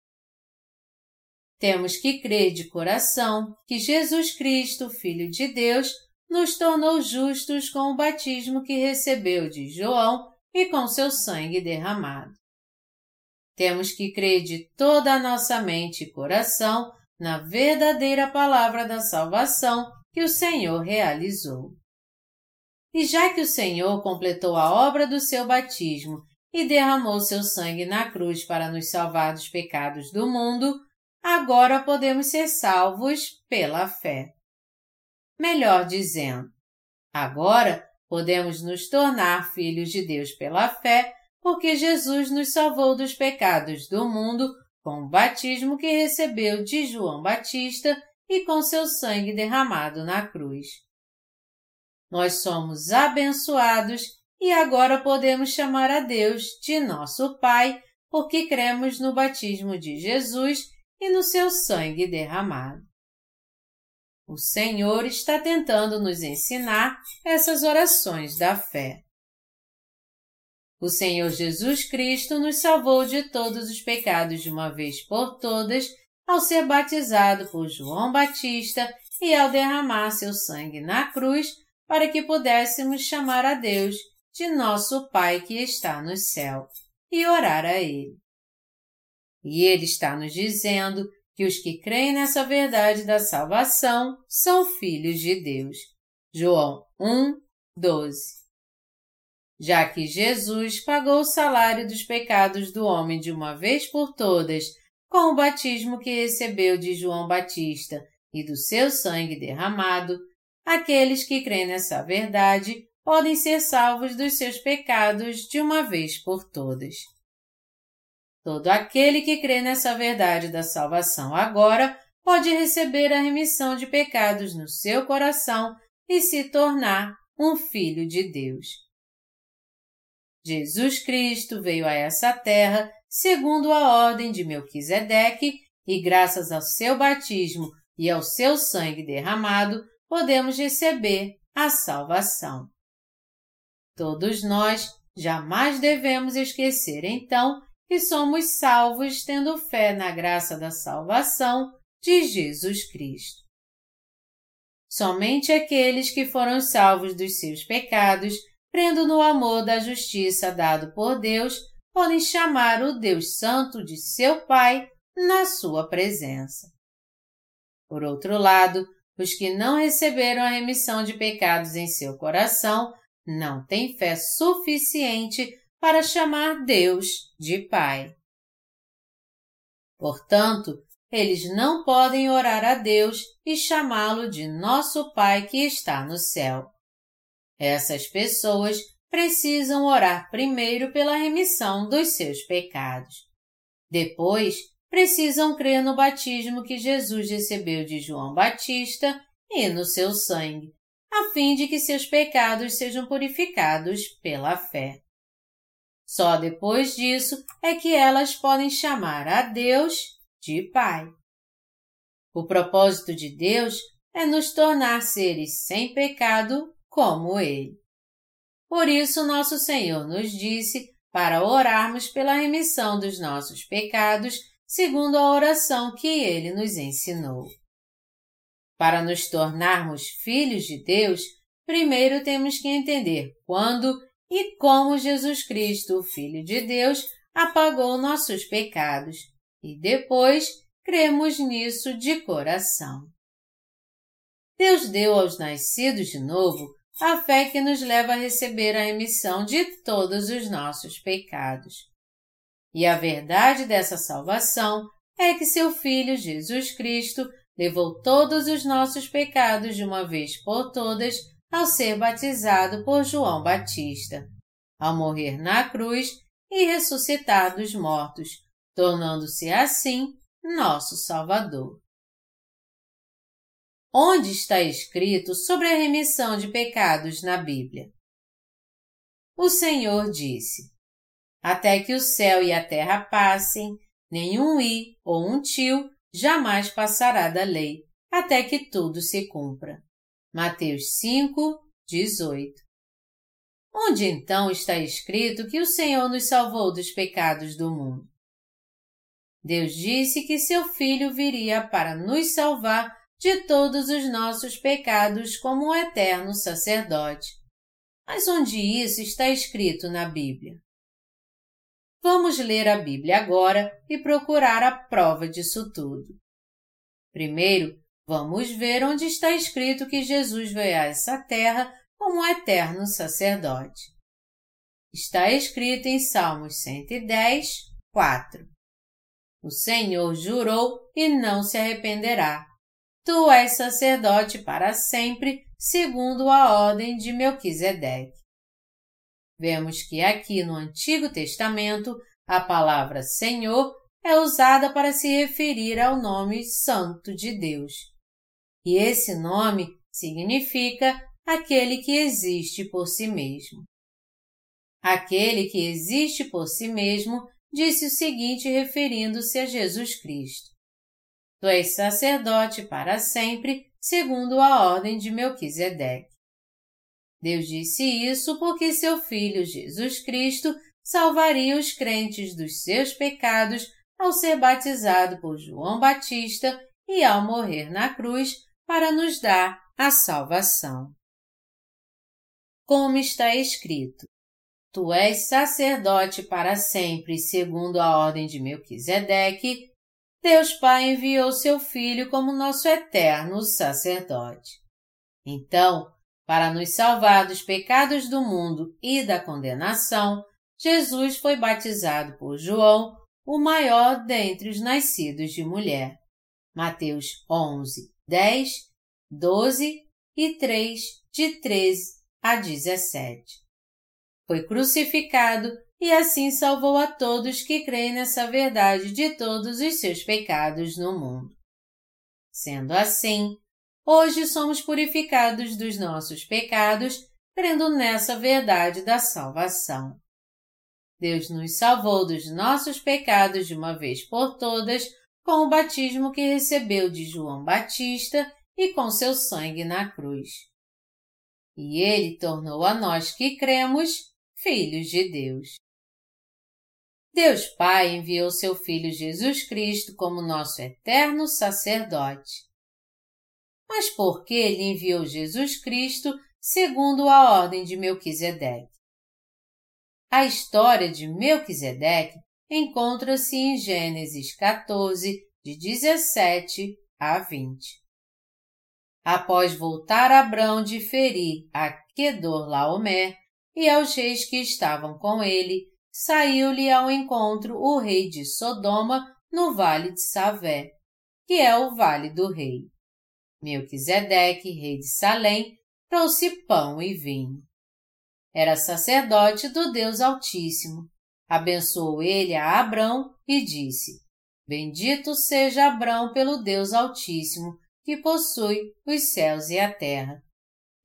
Temos que crer de coração que Jesus Cristo, Filho de Deus, nos tornou justos com o batismo que recebeu de João e com seu sangue derramado. Temos que crer de toda a nossa mente e coração na verdadeira palavra da salvação que o Senhor realizou. E já que o Senhor completou a obra do seu batismo e derramou seu sangue na cruz para nos salvar dos pecados do mundo, agora podemos ser salvos pela fé. Melhor dizendo, agora podemos nos tornar filhos de Deus pela fé, porque Jesus nos salvou dos pecados do mundo com o batismo que recebeu de João Batista e com seu sangue derramado na cruz. Nós somos abençoados e agora podemos chamar a Deus de nosso Pai, porque cremos no batismo de Jesus e no seu sangue derramado. O Senhor está tentando nos ensinar essas orações da fé. O Senhor Jesus Cristo nos salvou de todos os pecados de uma vez por todas ao ser batizado por João Batista e ao derramar seu sangue na cruz para que pudéssemos chamar a Deus de nosso Pai que está no céu e orar a Ele. E Ele está nos dizendo que os que creem nessa verdade da salvação são filhos de Deus. João 1, 12 já que Jesus pagou o salário dos pecados do homem de uma vez por todas, com o batismo que recebeu de João Batista e do seu sangue derramado, aqueles que creem nessa verdade podem ser salvos dos seus pecados de uma vez por todas. Todo aquele que crê nessa verdade da salvação agora pode receber a remissão de pecados no seu coração e se tornar um filho de Deus. Jesus Cristo veio a essa terra segundo a ordem de Melquisedeque e graças ao seu batismo e ao seu sangue derramado podemos receber a salvação. Todos nós jamais devemos esquecer então que somos salvos tendo fé na graça da salvação de Jesus Cristo. Somente aqueles que foram salvos dos seus pecados crendo no amor da justiça dado por Deus, podem chamar o Deus Santo de seu Pai na sua presença. Por outro lado, os que não receberam a remissão de pecados em seu coração não têm fé suficiente para chamar Deus de Pai. Portanto, eles não podem orar a Deus e chamá-lo de nosso Pai que está no céu. Essas pessoas precisam orar primeiro pela remissão dos seus pecados. Depois, precisam crer no batismo que Jesus recebeu de João Batista e no seu sangue, a fim de que seus pecados sejam purificados pela fé. Só depois disso é que elas podem chamar a Deus de Pai. O propósito de Deus é nos tornar seres sem pecado como Ele. Por isso, nosso Senhor nos disse para orarmos pela remissão dos nossos pecados, segundo a oração que Ele nos ensinou. Para nos tornarmos filhos de Deus, primeiro temos que entender quando e como Jesus Cristo, o Filho de Deus, apagou nossos pecados, e depois cremos nisso de coração. Deus deu aos nascidos de novo a fé que nos leva a receber a remissão de todos os nossos pecados. E a verdade dessa salvação é que seu Filho Jesus Cristo levou todos os nossos pecados de uma vez por todas ao ser batizado por João Batista, ao morrer na cruz e ressuscitar dos mortos, tornando-se assim nosso Salvador. Onde está escrito sobre a remissão de pecados na Bíblia? O Senhor disse: Até que o céu e a terra passem, nenhum i ou um tio jamais passará da lei, até que tudo se cumpra. Mateus 5, 18. Onde então está escrito que o Senhor nos salvou dos pecados do mundo? Deus disse que seu Filho viria para nos salvar de todos os nossos pecados como um eterno sacerdote. Mas onde isso está escrito na Bíblia? Vamos ler a Bíblia agora e procurar a prova disso tudo. Primeiro, vamos ver onde está escrito que Jesus veio a essa terra como um eterno sacerdote. Está escrito em Salmos 110, 4. O Senhor jurou e não se arrependerá Tu és sacerdote para sempre, segundo a ordem de Melquisedeque. Vemos que aqui no Antigo Testamento a palavra Senhor é usada para se referir ao nome Santo de Deus. E esse nome significa aquele que existe por si mesmo. Aquele que existe por si mesmo disse o seguinte referindo-se a Jesus Cristo. Tu és sacerdote para sempre, segundo a ordem de Melquisedeque. Deus disse isso porque seu Filho Jesus Cristo salvaria os crentes dos seus pecados ao ser batizado por João Batista e ao morrer na cruz para nos dar a salvação. Como está escrito: Tu és sacerdote para sempre, segundo a ordem de Melquisedeque, Deus Pai enviou seu Filho como nosso eterno sacerdote. Então, para nos salvar dos pecados do mundo e da condenação, Jesus foi batizado por João, o maior dentre os nascidos de mulher. Mateus 11, 10, 12 e 3, de 13 a 17. Foi crucificado e assim salvou a todos que creem nessa verdade de todos os seus pecados no mundo. Sendo assim, hoje somos purificados dos nossos pecados, crendo nessa verdade da salvação. Deus nos salvou dos nossos pecados de uma vez por todas com o batismo que recebeu de João Batista e com seu sangue na cruz. E ele tornou a nós que cremos filhos de Deus. Deus Pai enviou seu Filho Jesus Cristo como nosso eterno sacerdote. Mas por que ele enviou Jesus Cristo segundo a ordem de Melquisedeque? A história de Melquisedeque encontra-se em Gênesis 14, de 17 a 20. Após voltar Abrão de ferir a Kedor Laomer e aos reis que estavam com ele, saiu-lhe ao encontro o rei de Sodoma no vale de Savé, que é o vale do rei. Melquisedeque, rei de Salém, trouxe pão e vinho. Era sacerdote do Deus Altíssimo. Abençoou ele a Abrão e disse: Bendito seja Abrão pelo Deus Altíssimo, que possui os céus e a terra.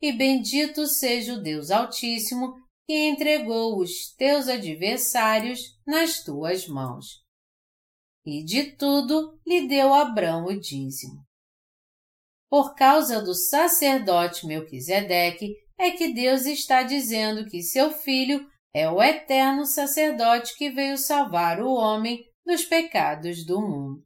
E bendito seja o Deus Altíssimo, que entregou os teus adversários nas tuas mãos. E de tudo lhe deu Abrão o dízimo. Por causa do sacerdote Melquisedeque, é que Deus está dizendo que seu filho é o eterno sacerdote que veio salvar o homem dos pecados do mundo.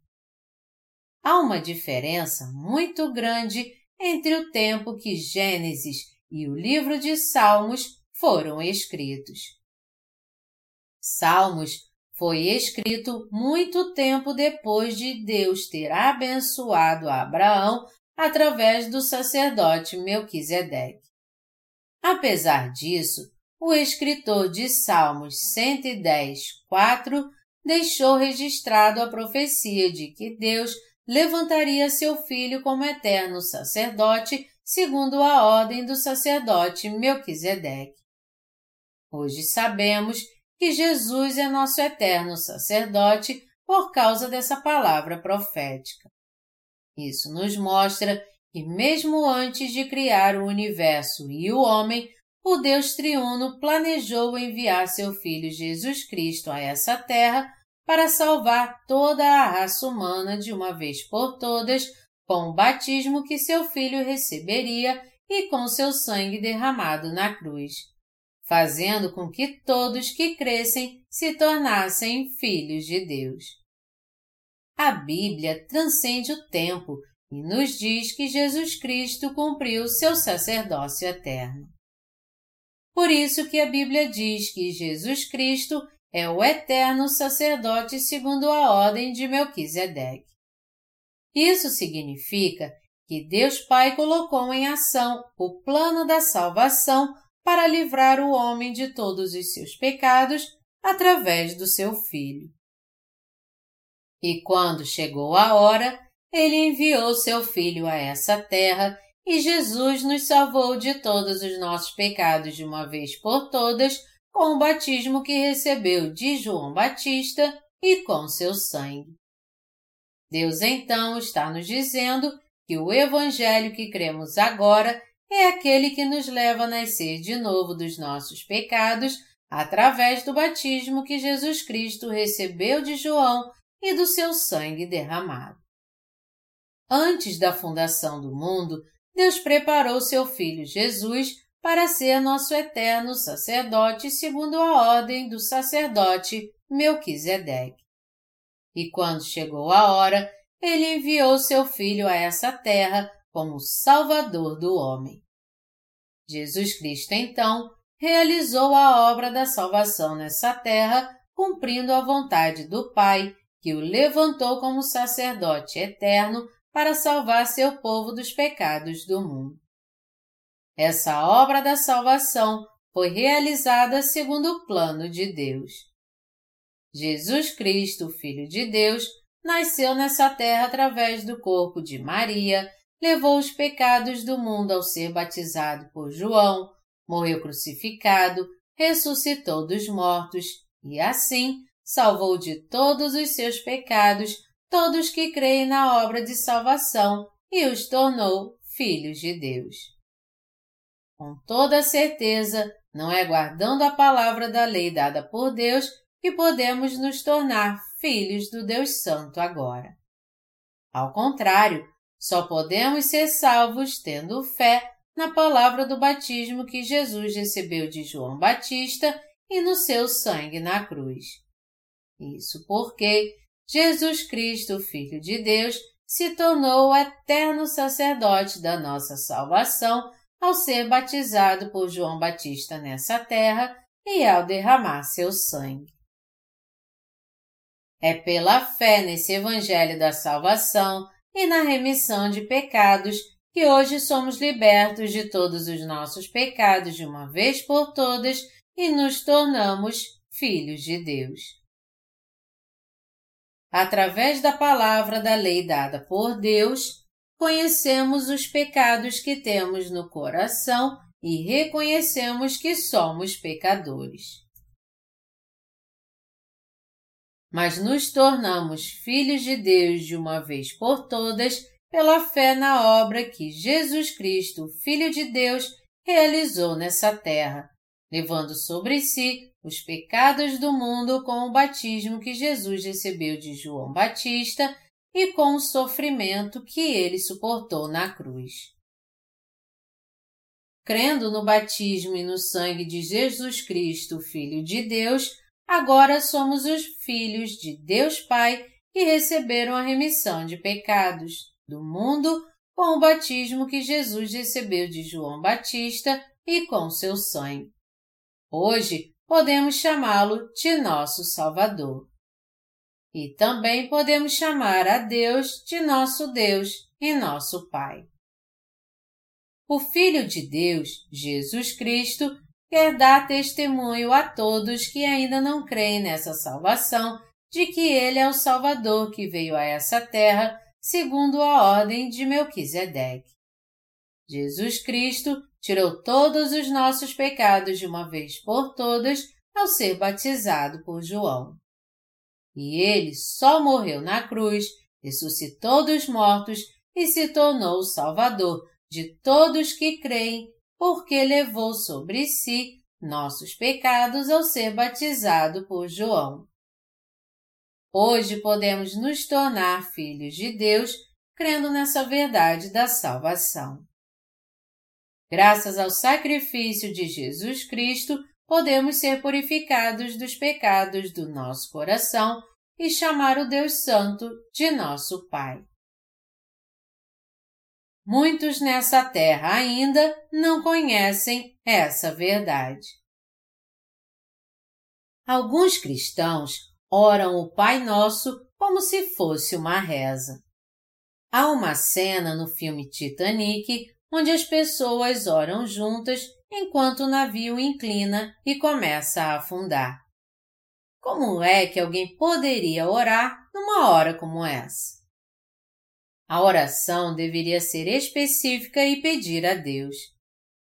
Há uma diferença muito grande entre o tempo que Gênesis e o livro de Salmos foram escritos. Salmos foi escrito muito tempo depois de Deus ter abençoado Abraão através do sacerdote Melquisedeque. Apesar disso, o escritor de Salmos 110, 4 deixou registrado a profecia de que Deus levantaria seu filho como eterno sacerdote, segundo a ordem do sacerdote Melquisedeque. Hoje sabemos que Jesus é nosso eterno sacerdote por causa dessa palavra profética. Isso nos mostra que mesmo antes de criar o universo e o homem, o Deus triuno planejou enviar seu Filho Jesus Cristo a essa terra para salvar toda a raça humana de uma vez por todas com o batismo que seu Filho receberia e com seu sangue derramado na cruz, fazendo com que todos que crescem se tornassem filhos de Deus. A Bíblia transcende o tempo e nos diz que Jesus Cristo cumpriu seu sacerdócio eterno. Por isso que a Bíblia diz que Jesus Cristo é o eterno sacerdote segundo a ordem de Melquisedeque. Isso significa que Deus Pai colocou em ação o plano da salvação para livrar o homem de todos os seus pecados através do seu Filho. E quando chegou a hora, ele enviou seu Filho a essa terra e Jesus nos salvou de todos os nossos pecados de uma vez por todas com o batismo que recebeu de João Batista e com seu sangue. Deus então está nos dizendo que o Evangelho que cremos agora é aquele que nos leva a nascer de novo dos nossos pecados através do batismo que Jesus Cristo recebeu de João e do seu sangue derramado. Antes da fundação do mundo, Deus preparou seu Filho Jesus para ser nosso eterno sacerdote segundo a ordem do sacerdote Melquisedeque. E quando chegou a hora, ele enviou seu filho a essa terra como Salvador do homem. Jesus Cristo, então, realizou a obra da salvação nessa terra, cumprindo a vontade do Pai, que o levantou como sacerdote eterno para salvar seu povo dos pecados do mundo. Essa obra da salvação foi realizada segundo o plano de Deus. Jesus Cristo, Filho de Deus, nasceu nessa terra através do corpo de Maria, levou os pecados do mundo ao ser batizado por João, morreu crucificado, ressuscitou dos mortos e, assim, salvou de todos os seus pecados todos que creem na obra de salvação e os tornou filhos de Deus. Com toda certeza, não é guardando a palavra da lei dada por Deus que podemos nos tornar filhos do Deus Santo agora. Ao contrário, só podemos ser salvos tendo fé na palavra do batismo que Jesus recebeu de João Batista e no seu sangue na cruz. Isso porque Jesus Cristo, Filho de Deus, se tornou o eterno sacerdote da nossa salvação ao ser batizado por João Batista nessa terra e ao derramar seu sangue. É pela fé nesse Evangelho da salvação e na remissão de pecados que hoje somos libertos de todos os nossos pecados de uma vez por todas e nos tornamos filhos de Deus. Através da palavra da lei dada por Deus, conhecemos os pecados que temos no coração e reconhecemos que somos pecadores. Mas nos tornamos filhos de Deus de uma vez por todas pela fé na obra que Jesus Cristo, Filho de Deus, realizou nessa terra, levando sobre si os pecados do mundo com o batismo que Jesus recebeu de João Batista e com o sofrimento que ele suportou na cruz. Crendo no batismo e no sangue de Jesus Cristo, Filho de Deus, agora somos os filhos de Deus Pai que receberam a remissão de pecados do mundo com o batismo que Jesus recebeu de João Batista e com seu sangue. Hoje podemos chamá-lo de nosso Salvador. E também podemos chamar a Deus de nosso Deus e nosso Pai. O Filho de Deus, Jesus Cristo, quer dar testemunho a todos que ainda não creem nessa salvação de que Ele é o Salvador que veio a essa terra segundo a ordem de Melquisedeque. Jesus Cristo tirou todos os nossos pecados de uma vez por todas ao ser batizado por João. E ele só morreu na cruz, ressuscitou dos mortos e se tornou o Salvador de todos que creem, porque levou sobre si nossos pecados ao ser batizado por João. Hoje podemos nos tornar filhos de Deus crendo nessa verdade da salvação. Graças ao sacrifício de Jesus Cristo, podemos ser purificados dos pecados do nosso coração e chamar o Deus Santo de nosso Pai. Muitos nessa terra ainda não conhecem essa verdade. Alguns cristãos oram o Pai Nosso como se fosse uma reza. Há uma cena no filme Titanic onde as pessoas oram juntas enquanto o navio inclina e começa a afundar. Como é que alguém poderia orar numa hora como essa? A oração deveria ser específica e pedir a Deus: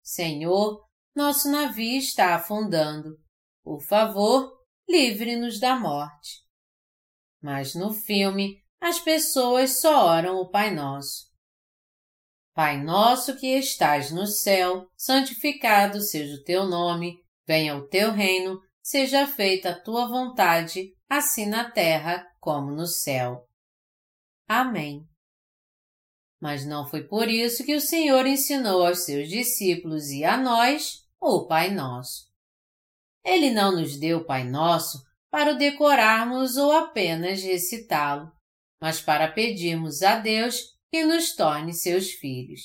Senhor, nosso navio está afundando. Por favor, livre-nos da morte. Mas no filme, as pessoas só oram o Pai Nosso. Pai nosso que estás no céu, santificado seja o teu nome, venha o teu reino, seja feita a tua vontade, assim na terra como no céu. Amém. Mas não foi por isso que o Senhor ensinou aos seus discípulos e a nós o Pai Nosso. Ele não nos deu o Pai Nosso para o decorarmos ou apenas recitá-lo, mas para pedirmos a Deus que nos torne seus filhos.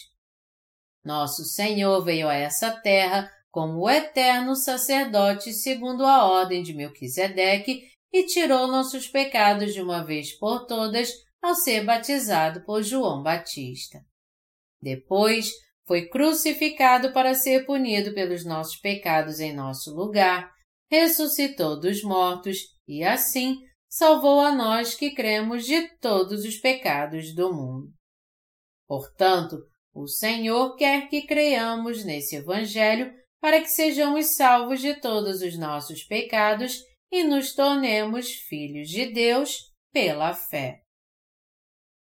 Nosso Senhor veio a essa terra como o eterno sacerdote segundo a ordem de Melquisedeque e tirou nossos pecados de uma vez por todas ao ser batizado por João Batista. Depois, foi crucificado para ser punido pelos nossos pecados em nosso lugar, ressuscitou dos mortos e, assim, salvou a nós que cremos de todos os pecados do mundo. Portanto, o Senhor quer que creiamos nesse Evangelho para que sejamos salvos de todos os nossos pecados e nos tornemos filhos de Deus pela fé.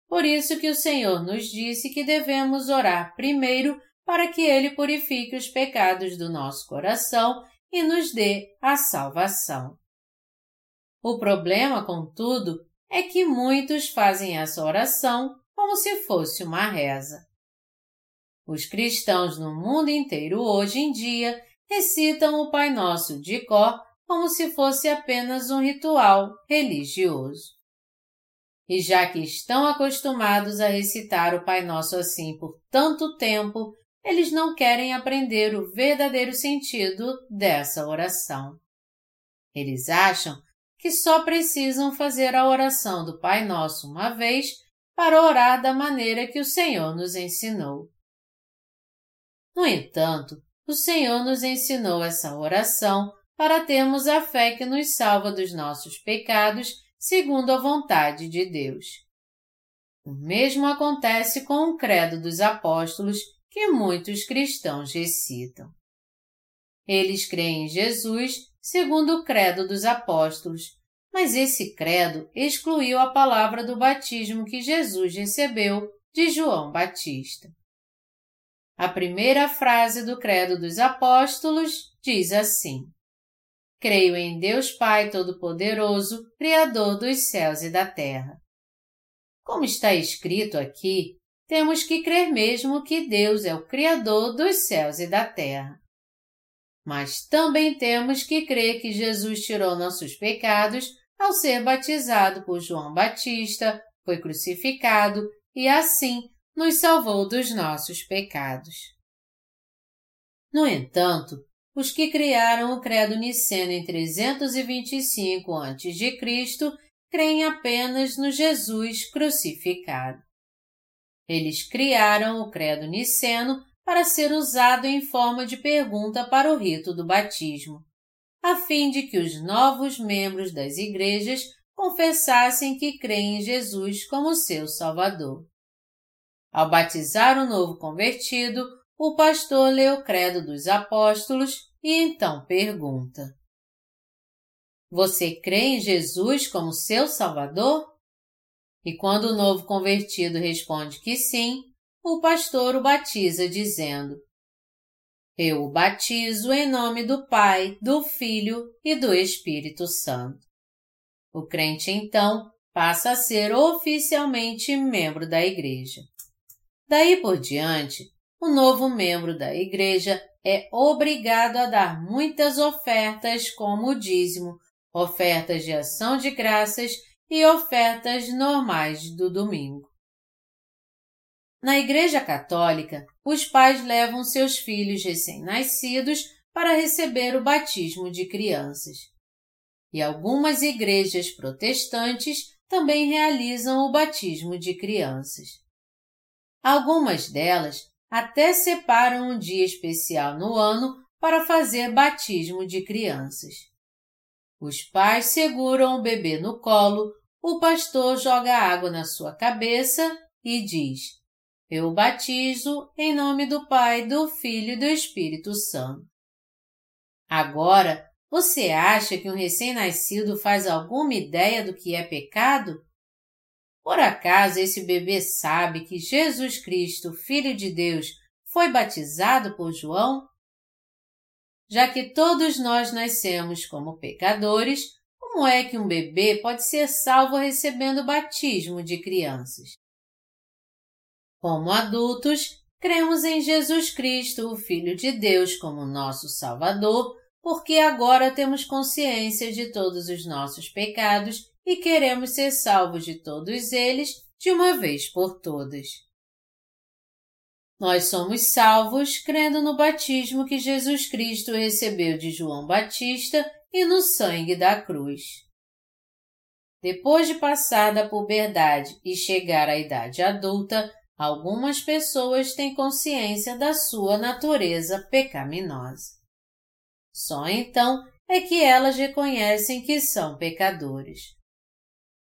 Por isso que o Senhor nos disse que devemos orar primeiro para que Ele purifique os pecados do nosso coração e nos dê a salvação. O problema, contudo, é que muitos fazem essa oração como se fosse uma reza. Os cristãos no mundo inteiro hoje em dia recitam o Pai Nosso de cor como se fosse apenas um ritual religioso. E já que estão acostumados a recitar o Pai Nosso assim por tanto tempo, eles não querem aprender o verdadeiro sentido dessa oração. Eles acham que só precisam fazer a oração do Pai Nosso uma vez para orar da maneira que o Senhor nos ensinou. No entanto, o Senhor nos ensinou essa oração para termos a fé que nos salva dos nossos pecados segundo a vontade de Deus. O mesmo acontece com o Credo dos Apóstolos que muitos cristãos recitam. Eles creem em Jesus segundo o Credo dos Apóstolos, mas esse credo excluiu a palavra do batismo que Jesus recebeu de João Batista. A primeira frase do Credo dos Apóstolos diz assim: Creio em Deus Pai Todo-Poderoso, Criador dos céus e da terra. Como está escrito aqui, temos que crer mesmo que Deus é o Criador dos céus e da terra. Mas também temos que crer que Jesus tirou nossos pecados ao ser batizado por João Batista, foi crucificado e assim nos salvou dos nossos pecados. No entanto, os que criaram o credo niceno em 325 a.C. creem apenas no Jesus crucificado. Eles criaram o credo niceno para ser usado em forma de pergunta para o rito do batismo, a fim de que os novos membros das igrejas confessassem que creem em Jesus como seu Salvador. Ao batizar o novo convertido, o pastor lê o credo dos apóstolos e então pergunta: Você crê em Jesus como seu Salvador? E quando o novo convertido responde que sim, o pastor o batiza dizendo: Eu o batizo em nome do Pai, do Filho e do Espírito Santo. O crente então passa a ser oficialmente membro da igreja. Daí por diante, o novo membro da igreja é obrigado a dar muitas ofertas, como o dízimo, ofertas de ação de graças e ofertas normais do domingo. Na Igreja Católica, os pais levam seus filhos recém-nascidos para receber o batismo de crianças. E algumas igrejas protestantes também realizam o batismo de crianças. Algumas delas até separam um dia especial no ano para fazer batismo de crianças. Os pais seguram o bebê no colo, o pastor joga água na sua cabeça e diz: Eu batizo em nome do Pai, do Filho e do Espírito Santo. Agora, você acha que um recém-nascido faz alguma ideia do que é pecado? Por acaso esse bebê sabe que Jesus Cristo, Filho de Deus, foi batizado por João? Já que todos nós nascemos como pecadores, como é que um bebê pode ser salvo recebendo o batismo de crianças? Como adultos, cremos em Jesus Cristo, o Filho de Deus, como nosso Salvador, porque agora temos consciência de todos os nossos pecados e queremos ser salvos de todos eles de uma vez por todas. Nós somos salvos crendo no batismo que Jesus Cristo recebeu de João Batista e no sangue da cruz. Depois de passar da puberdade e chegar à idade adulta, algumas pessoas têm consciência da sua natureza pecaminosa. Só então é que elas reconhecem que são pecadores.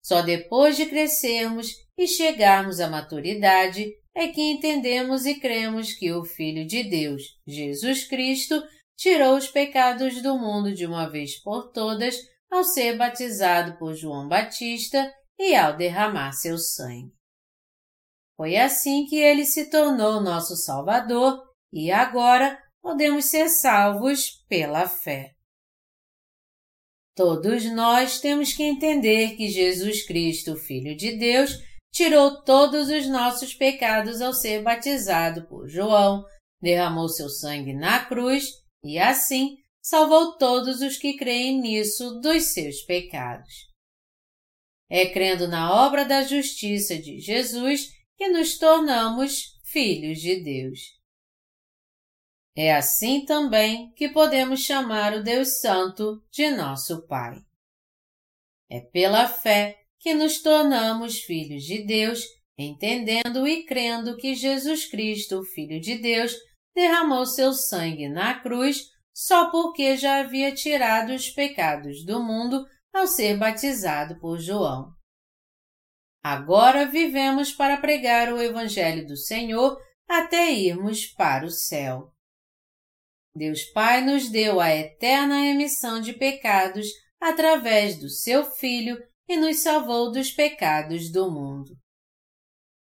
Só depois de crescermos e chegarmos à maturidade é que entendemos e cremos que o Filho de Deus, Jesus Cristo, tirou os pecados do mundo de uma vez por todas ao ser batizado por João Batista e ao derramar seu sangue. Foi assim que ele se tornou nosso Salvador e agora podemos ser salvos pela fé. Todos nós temos que entender que Jesus Cristo, Filho de Deus, tirou todos os nossos pecados ao ser batizado por João, derramou seu sangue na cruz e, assim, salvou todos os que creem nisso dos seus pecados. É crendo na obra da justiça de Jesus que nos tornamos filhos de Deus. É assim também que podemos chamar o Deus Santo de nosso Pai. É pela fé que nos tornamos filhos de Deus, entendendo e crendo que Jesus Cristo, Filho de Deus, derramou seu sangue na cruz só porque já havia tirado os pecados do mundo ao ser batizado por João. Agora vivemos para pregar o Evangelho do Senhor até irmos para o céu. Deus Pai nos deu a eterna emissão de pecados através do seu Filho e nos salvou dos pecados do mundo.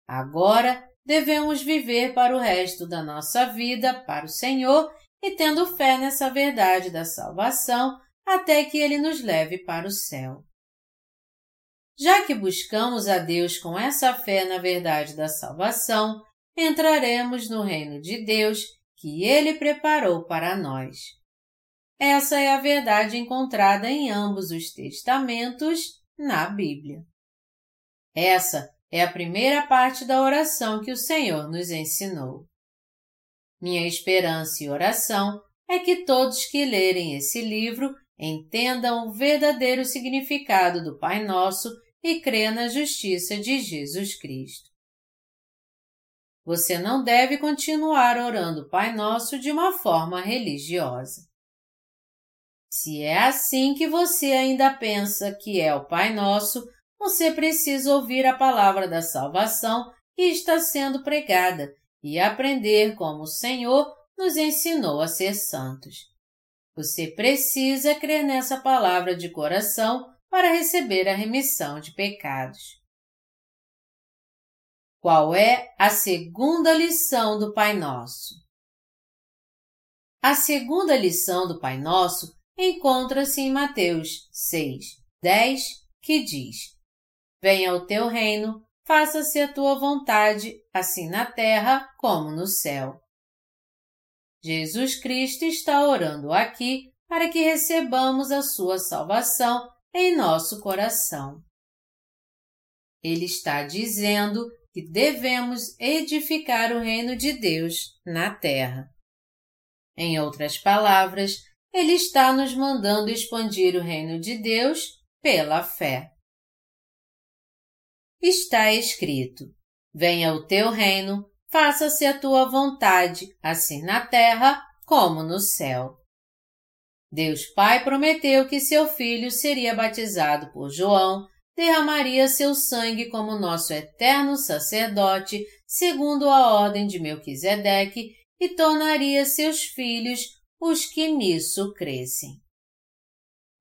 Agora devemos viver para o resto da nossa vida para o Senhor e tendo fé nessa verdade da salvação até que Ele nos leve para o céu. Já que buscamos a Deus com essa fé na verdade da salvação, entraremos no reino de Deus que Ele preparou para nós. Essa é a verdade encontrada em ambos os testamentos na Bíblia. Essa é a primeira parte da oração que o Senhor nos ensinou. Minha esperança e oração é que todos que lerem esse livro entendam o verdadeiro significado do Pai Nosso e crê na justiça de Jesus Cristo. Você não deve continuar orando o Pai Nosso de uma forma religiosa. Se é assim que você ainda pensa que é o Pai Nosso, você precisa ouvir a palavra da salvação que está sendo pregada e aprender como o Senhor nos ensinou a ser santos. Você precisa crer nessa palavra de coração para receber a remissão de pecados. Qual é a segunda lição do Pai Nosso? A segunda lição do Pai Nosso encontra-se em Mateus 6, 10, que diz: Venha o teu reino, faça-se a tua vontade, assim na terra como no céu. Jesus Cristo está orando aqui para que recebamos a sua salvação em nosso coração. Ele está dizendo que devemos edificar o reino de Deus na terra. Em outras palavras, ele está nos mandando expandir o reino de Deus pela fé. Está escrito: Venha o teu reino, faça-se a tua vontade, assim na terra como no céu. Deus Pai prometeu que seu filho seria batizado por João, derramaria seu sangue como nosso eterno sacerdote, segundo a ordem de Melquisedeque, e tornaria seus filhos os que nisso crescem.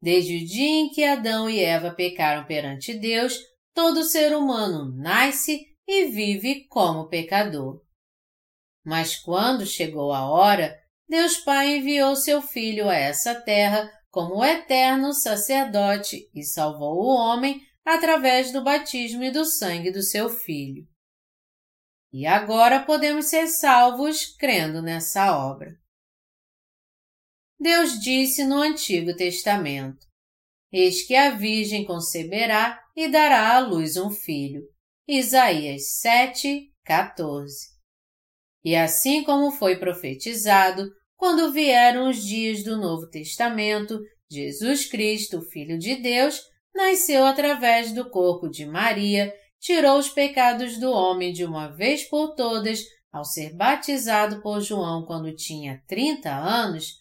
Desde o dia em que Adão e Eva pecaram perante Deus, todo ser humano nasce e vive como pecador. Mas quando chegou a hora, Deus Pai enviou seu Filho a essa terra como eterno sacerdote e salvou o homem através do batismo e do sangue do seu Filho. e agora podemos ser salvos crendo nessa obra. Deus disse no Antigo Testamento: Eis que a Virgem conceberá e dará à luz um filho. Isaías 7, 14. E assim como foi profetizado, quando vieram os dias do Novo Testamento, Jesus Cristo, Filho de Deus, nasceu através do corpo de Maria, tirou os pecados do homem de uma vez por todas ao ser batizado por João quando tinha 30 anos,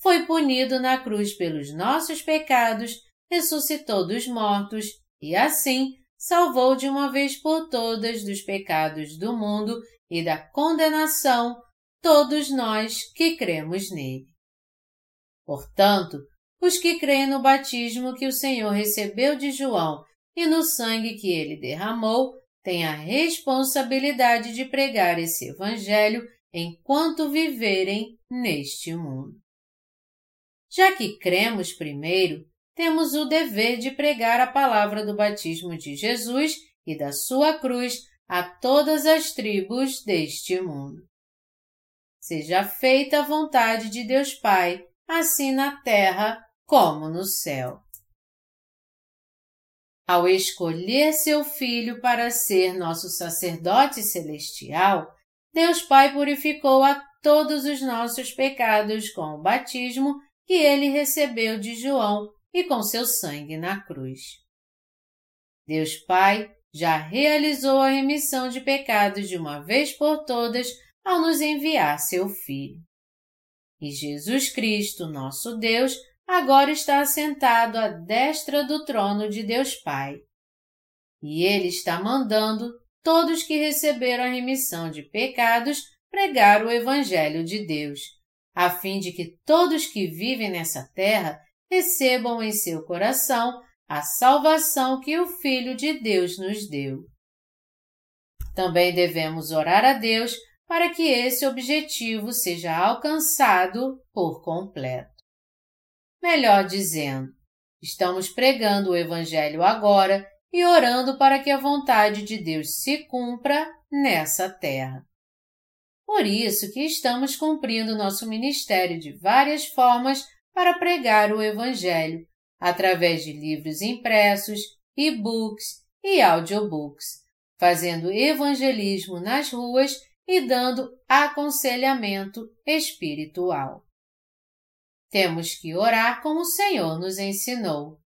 foi punido na cruz pelos nossos pecados, ressuscitou dos mortos e, assim, salvou de uma vez por todas dos pecados do mundo e da condenação todos nós que cremos nele. Portanto, os que creem no batismo que o Senhor recebeu de João e no sangue que ele derramou têm a responsabilidade de pregar esse Evangelho enquanto viverem neste mundo. Já que cremos primeiro, temos o dever de pregar a palavra do batismo de Jesus e da sua cruz a todas as tribos deste mundo. Seja feita a vontade de Deus Pai, assim na terra como no céu. Ao escolher seu Filho para ser nosso sacerdote celestial, Deus Pai purificou a todos os nossos pecados com o batismo que ele recebeu de João e com seu sangue na cruz. Deus Pai já realizou a remissão de pecados de uma vez por todas ao nos enviar seu Filho. E Jesus Cristo, nosso Deus, agora está assentado à destra do trono de Deus Pai. E Ele está mandando todos que receberam a remissão de pecados pregar o Evangelho de Deus, a fim de que todos que vivem nessa terra recebam em seu coração a salvação que o Filho de Deus nos deu. Também devemos orar a Deus para que esse objetivo seja alcançado por completo. Melhor dizendo, estamos pregando o Evangelho agora e orando para que a vontade de Deus se cumpra nessa terra. Por isso que estamos cumprindo nosso ministério de várias formas para pregar o Evangelho, através de livros impressos, e-books e audiobooks, fazendo evangelismo nas ruas e dando aconselhamento espiritual. Temos que orar como o Senhor nos ensinou.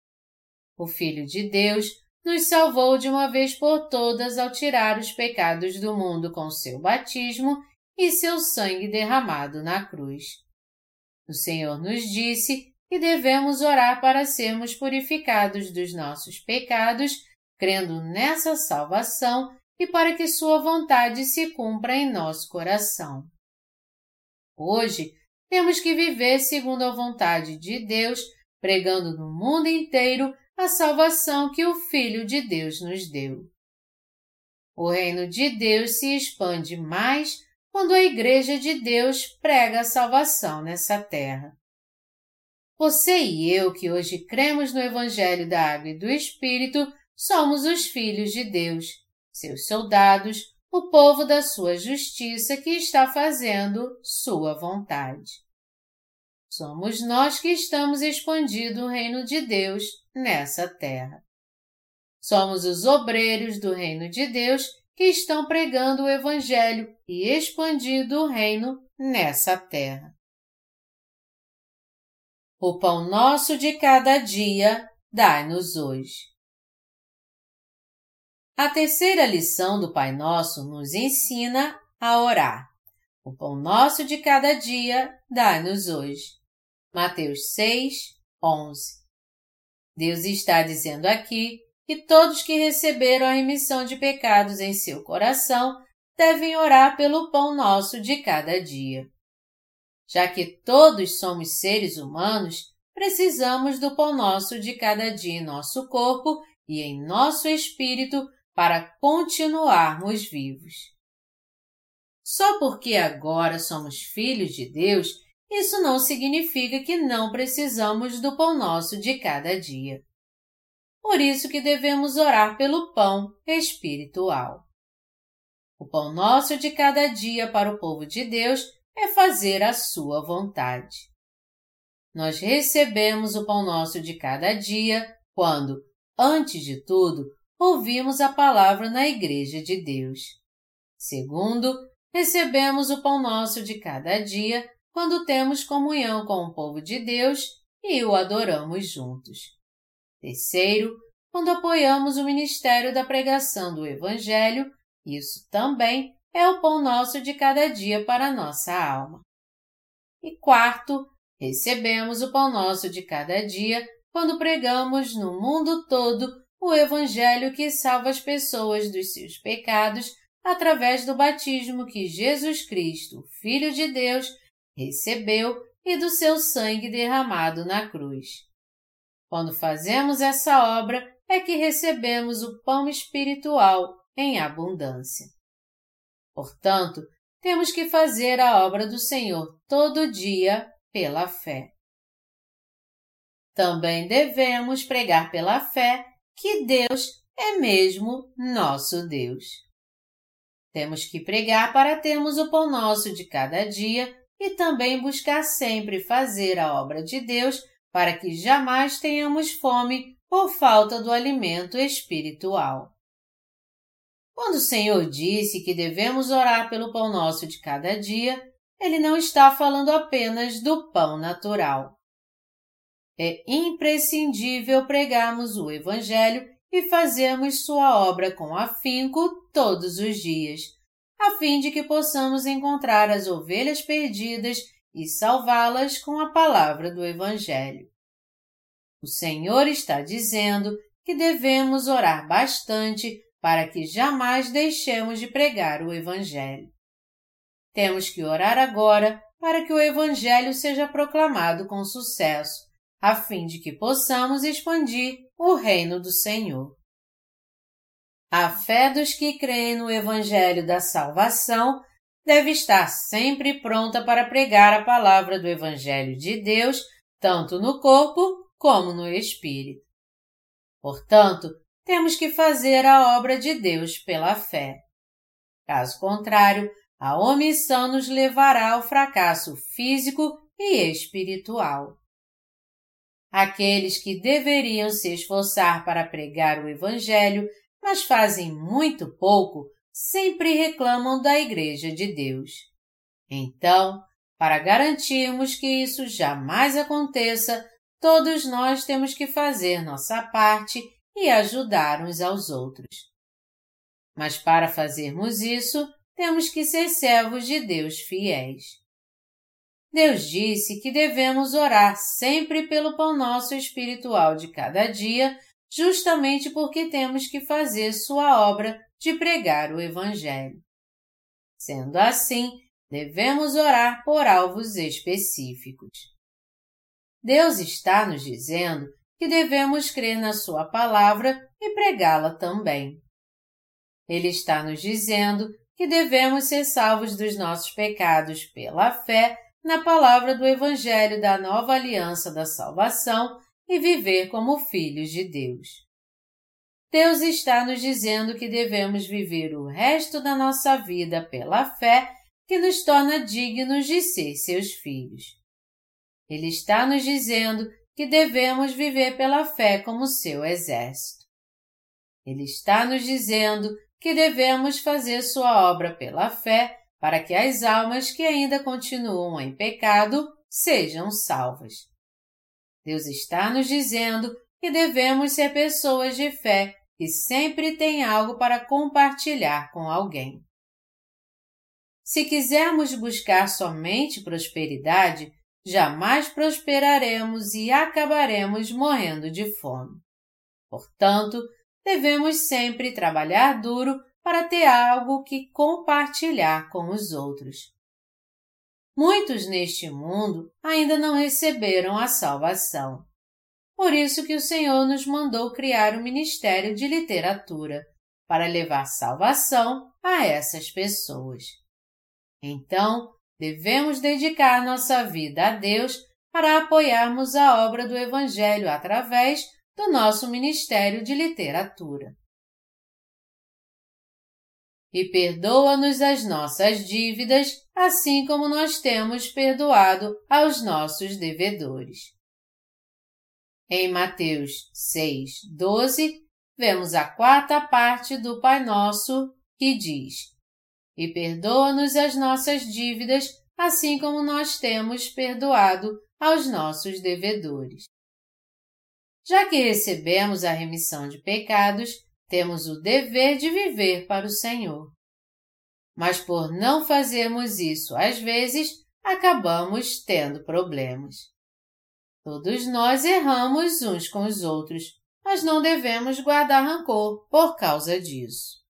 O Filho de Deus nos salvou de uma vez por todas ao tirar os pecados do mundo com seu batismo e seu sangue derramado na cruz. O Senhor nos disse que devemos orar para sermos purificados dos nossos pecados, crendo nessa salvação e para que Sua vontade se cumpra em nosso coração. Hoje, temos que viver segundo a vontade de Deus, pregando no mundo inteiro a salvação que o Filho de Deus nos deu. O reino de Deus se expande mais quando a Igreja de Deus prega a salvação nessa terra. Você e eu, que hoje cremos no Evangelho da Água e do Espírito, somos os filhos de Deus seus soldados, o povo da sua justiça que está fazendo sua vontade. Somos nós que estamos expandindo o reino de Deus nessa terra. Somos os obreiros do reino de Deus que estão pregando o Evangelho e expandindo o reino nessa terra. O pão nosso de cada dia, dai-nos hoje. A terceira lição do Pai Nosso nos ensina a orar. O pão nosso de cada dia, dá-nos hoje. Mateus 6, 11. Deus está dizendo aqui que todos que receberam a remissão de pecados em seu coração devem orar pelo pão nosso de cada dia. Já que todos somos seres humanos, precisamos do pão nosso de cada dia em nosso corpo e em nosso espírito para continuarmos vivos. Só porque agora somos filhos de Deus, isso não significa que não precisamos do pão nosso de cada dia. Por isso que devemos orar pelo pão espiritual. O pão nosso de cada dia para o povo de Deus é fazer a sua vontade. Nós recebemos o pão nosso de cada dia quando, antes de tudo, ouvimos a palavra na Igreja de Deus. Segundo, recebemos o pão nosso de cada dia quando temos comunhão com o povo de Deus e o adoramos juntos. Terceiro, quando apoiamos o ministério da pregação do Evangelho isso também é o pão nosso de cada dia para a nossa alma. E quarto, recebemos o pão nosso de cada dia quando pregamos no mundo todo o Evangelho que salva as pessoas dos seus pecados através do batismo que Jesus Cristo, Filho de Deus, recebeu e do seu sangue derramado na cruz. Quando fazemos essa obra é que recebemos o pão espiritual em abundância. Portanto, temos que fazer a obra do Senhor todo dia pela fé. Também devemos pregar pela fé que Deus é mesmo nosso Deus. Temos que pregar para termos o pão nosso de cada dia e também buscar sempre fazer a obra de Deus para que jamais tenhamos fome por falta do alimento espiritual. Quando o Senhor disse que devemos orar pelo pão nosso de cada dia, ele não está falando apenas do pão natural. É imprescindível pregarmos o Evangelho e fazermos sua obra com afinco todos os dias, a fim de que possamos encontrar as ovelhas perdidas e salvá-las com a palavra do Evangelho. O Senhor está dizendo que devemos orar bastante para que jamais deixemos de pregar o Evangelho. Temos que orar agora para que o Evangelho seja proclamado com sucesso, a fim de que possamos expandir o reino do Senhor. A fé dos que creem no Evangelho da Salvação deve estar sempre pronta para pregar a palavra do Evangelho de Deus, tanto no corpo como no espírito. Portanto, temos que fazer a obra de Deus pela fé. Caso contrário, a omissão nos levará ao fracasso físico e espiritual. Aqueles que deveriam se esforçar para pregar o Evangelho, mas fazem muito pouco, sempre reclamam da Igreja de Deus. Então, para garantirmos que isso jamais aconteça, todos nós temos que fazer nossa parte e ajudar uns aos outros. Mas para fazermos isso, temos que ser servos de Deus fiéis. Deus disse que devemos orar sempre pelo pão nosso espiritual de cada dia, justamente porque temos que fazer sua obra de pregar o Evangelho. Sendo assim, devemos orar por alvos específicos. Deus está nos dizendo que devemos crer na Sua palavra e pregá-la também. Ele está nos dizendo que devemos ser salvos dos nossos pecados pela fé na palavra do Evangelho da nova aliança da salvação e viver como filhos de Deus. Deus está nos dizendo que devemos viver o resto da nossa vida pela fé que nos torna dignos de ser seus filhos. Ele está nos dizendo que devemos viver pela fé como seu exército. Ele está nos dizendo que devemos fazer sua obra pela fé para que as almas que ainda continuam em pecado sejam salvas. Deus está nos dizendo que devemos ser pessoas de fé que sempre têm algo para compartilhar com alguém. Se quisermos buscar somente prosperidade, jamais prosperaremos e acabaremos morrendo de fome. Portanto, devemos sempre trabalhar duro para ter algo que compartilhar com os outros. Muitos neste mundo ainda não receberam a salvação. Por isso que o Senhor nos mandou criar o um Ministério de Literatura para levar salvação a essas pessoas. Então, devemos dedicar nossa vida a Deus para apoiarmos a obra do Evangelho através do nosso Ministério de Literatura. e perdoa-nos as nossas dívidas, assim como nós temos perdoado aos nossos devedores. Em Mateus 6, 12, vemos a quarta parte do Pai Nosso, que diz: E perdoa-nos as nossas dívidas, assim como nós temos perdoado aos nossos devedores. Já que recebemos a remissão de pecados, temos o dever de viver para o Senhor. Mas por não fazermos isso às vezes, acabamos tendo problemas. Todos nós erramos uns com os outros, mas não devemos guardar rancor por causa disso.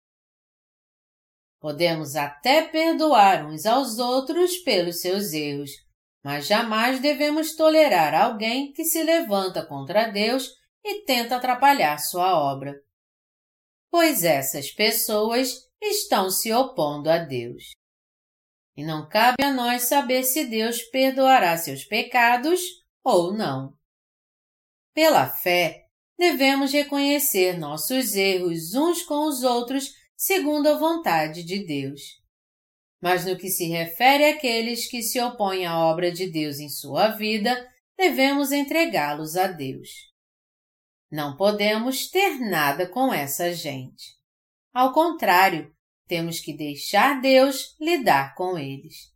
Podemos até perdoar uns aos outros pelos seus erros, mas jamais devemos tolerar alguém que se levanta contra Deus e tenta atrapalhar sua obra pois essas pessoas estão se opondo a Deus. E não cabe a nós saber se Deus perdoará seus pecados ou não. Pela fé, devemos reconhecer nossos erros uns com os outros segundo a vontade de Deus. Mas no que se refere àqueles que se opõem à obra de Deus em sua vida, devemos entregá-los a Deus. Não podemos ter nada com essa gente. Ao contrário, temos que deixar Deus lidar com eles.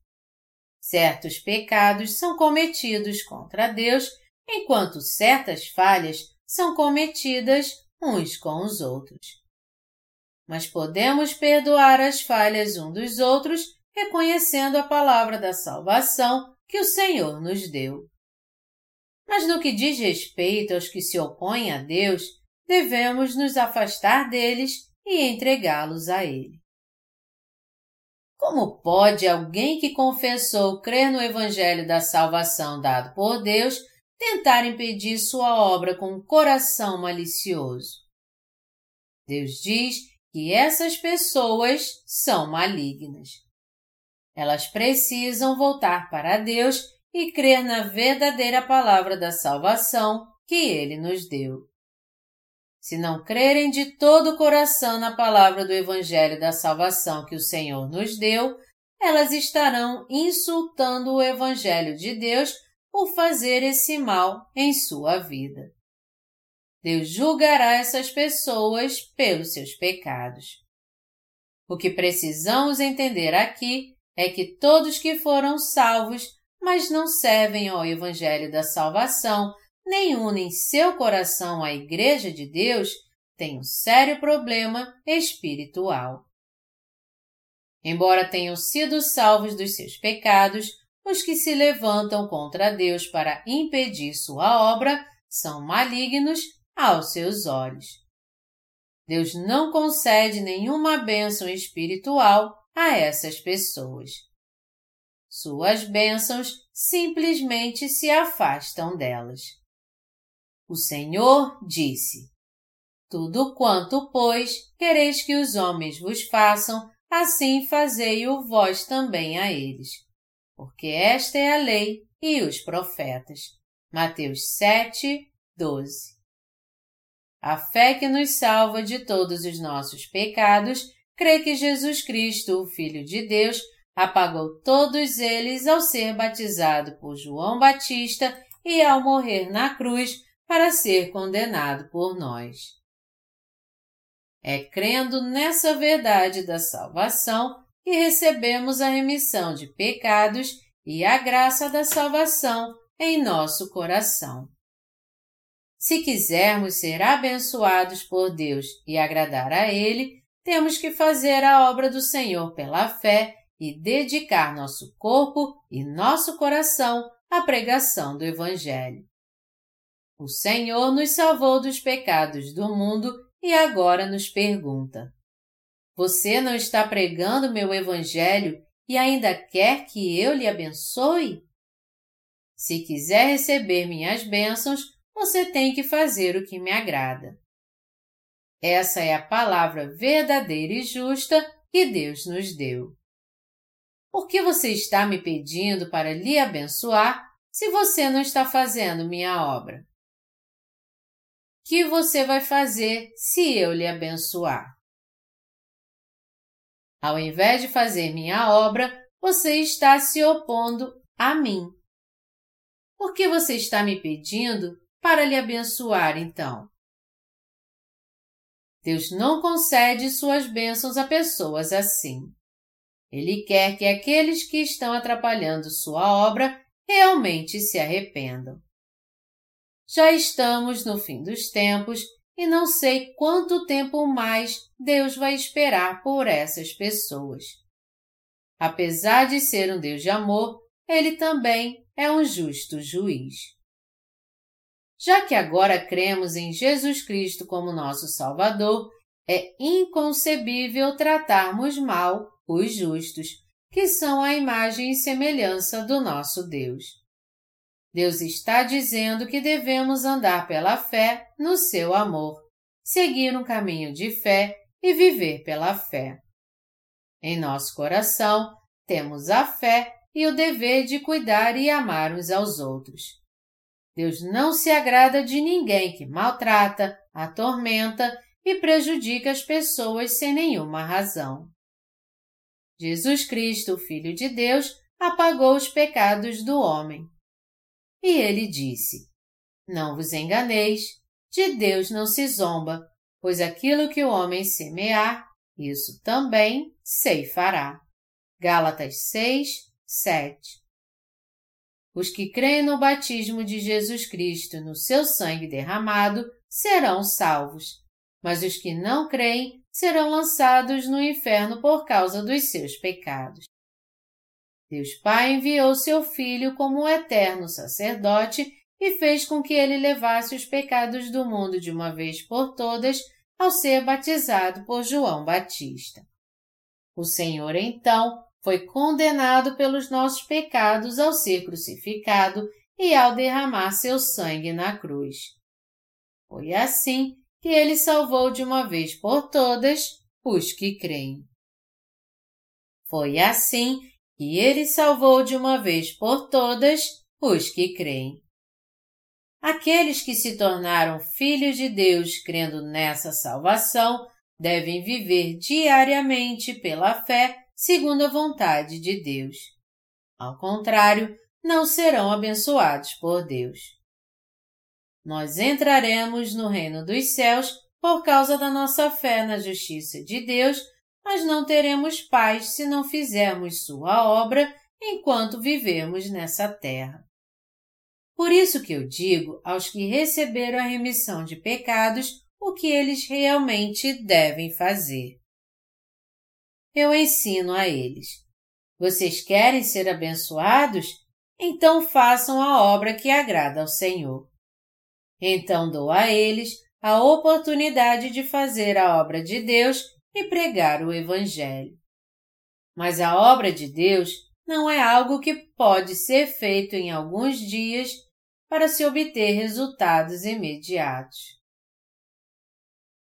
Certos pecados são cometidos contra Deus, enquanto certas falhas são cometidas uns com os outros. Mas podemos perdoar as falhas um dos outros reconhecendo a palavra da salvação que o Senhor nos deu. Mas no que diz respeito aos que se opõem a Deus, devemos nos afastar deles e entregá-los a Ele. Como pode alguém que confessou crer no Evangelho da salvação dado por Deus tentar impedir sua obra com um coração malicioso? Deus diz que essas pessoas são malignas. Elas precisam voltar para Deus e crer na verdadeira palavra da salvação que Ele nos deu. Se não crerem de todo o coração na palavra do Evangelho da salvação que o Senhor nos deu, elas estarão insultando o Evangelho de Deus por fazer esse mal em sua vida. Deus julgará essas pessoas pelos seus pecados. O que precisamos entender aqui é que todos que foram salvos mas não servem ao Evangelho da Salvação, nem unem seu coração à Igreja de Deus, têm um sério problema espiritual. Embora tenham sido salvos dos seus pecados, os que se levantam contra Deus para impedir sua obra são malignos aos seus olhos. Deus não concede nenhuma bênção espiritual a essas pessoas. Suas bênçãos simplesmente se afastam delas. O Senhor disse: Tudo quanto, pois, quereis que os homens vos façam, assim fazei-o vós também a eles. Porque esta é a lei e os profetas. Mateus 7, 12. A fé que nos salva de todos os nossos pecados crê que Jesus Cristo, o Filho de Deus, apagou todos eles ao ser batizado por João Batista e ao morrer na cruz para ser condenado por nós. É crendo nessa verdade da salvação que recebemos a remissão de pecados e a graça da salvação em nosso coração. Se quisermos ser abençoados por Deus e agradar a Ele, temos que fazer a obra do Senhor pela fé e dedicar nosso corpo e nosso coração à pregação do Evangelho. O Senhor nos salvou dos pecados do mundo e agora nos pergunta: Você não está pregando meu Evangelho e ainda quer que eu lhe abençoe? Se quiser receber minhas bênçãos, você tem que fazer o que me agrada. Essa é a palavra verdadeira e justa que Deus nos deu. Por que você está me pedindo para lhe abençoar se você não está fazendo minha obra? Que você vai fazer se eu lhe abençoar? Ao invés de fazer minha obra, você está se opondo a mim. Por que você está me pedindo para lhe abençoar então? Deus não concede suas bênçãos a pessoas assim. Ele quer que aqueles que estão atrapalhando sua obra realmente se arrependam. Já estamos no fim dos tempos e não sei quanto tempo mais Deus vai esperar por essas pessoas. Apesar de ser um Deus de amor, Ele também é um justo juiz. Já que agora cremos em Jesus Cristo como nosso Salvador, é inconcebível tratarmos mal os justos, que são a imagem e semelhança do nosso Deus. Deus está dizendo que devemos andar pela fé no seu amor, seguir um caminho de fé e viver pela fé. Em nosso coração, temos a fé e o dever de cuidar e amar uns aos outros. Deus não se agrada de ninguém que maltrata, atormenta e prejudica as pessoas sem nenhuma razão. Jesus Cristo, Filho de Deus, apagou os pecados do homem. E ele disse: Não vos enganeis, de Deus não se zomba, pois aquilo que o homem semear, isso também ceifará. Gálatas 6, 7 Os que creem no batismo de Jesus Cristo no seu sangue derramado serão salvos, mas os que não creem serão lançados no inferno por causa dos seus pecados. Deus Pai enviou seu Filho como um eterno sacerdote e fez com que ele levasse os pecados do mundo de uma vez por todas ao ser batizado por João Batista. O Senhor, então, foi condenado pelos nossos pecados ao ser crucificado e ao derramar seu sangue na cruz. Foi assim que ele salvou de uma vez por todas os que creem. Foi assim que ele salvou de uma vez por todas os que creem. Aqueles que se tornaram filhos de Deus crendo nessa salvação devem viver diariamente pela fé segundo a vontade de Deus. Ao contrário, não serão abençoados por Deus. Nós entraremos no reino dos céus por causa da nossa fé na justiça de Deus, mas não teremos paz se não fizermos sua obra enquanto vivemos nessa terra. Por isso que eu digo aos que receberam a remissão de pecados o que eles realmente devem fazer. Eu ensino a eles. Vocês querem ser abençoados? Então façam a obra que agrada ao Senhor. Então dou a eles a oportunidade de fazer a obra de Deus e pregar o Evangelho. Mas a obra de Deus não é algo que pode ser feito em alguns dias para se obter resultados imediatos.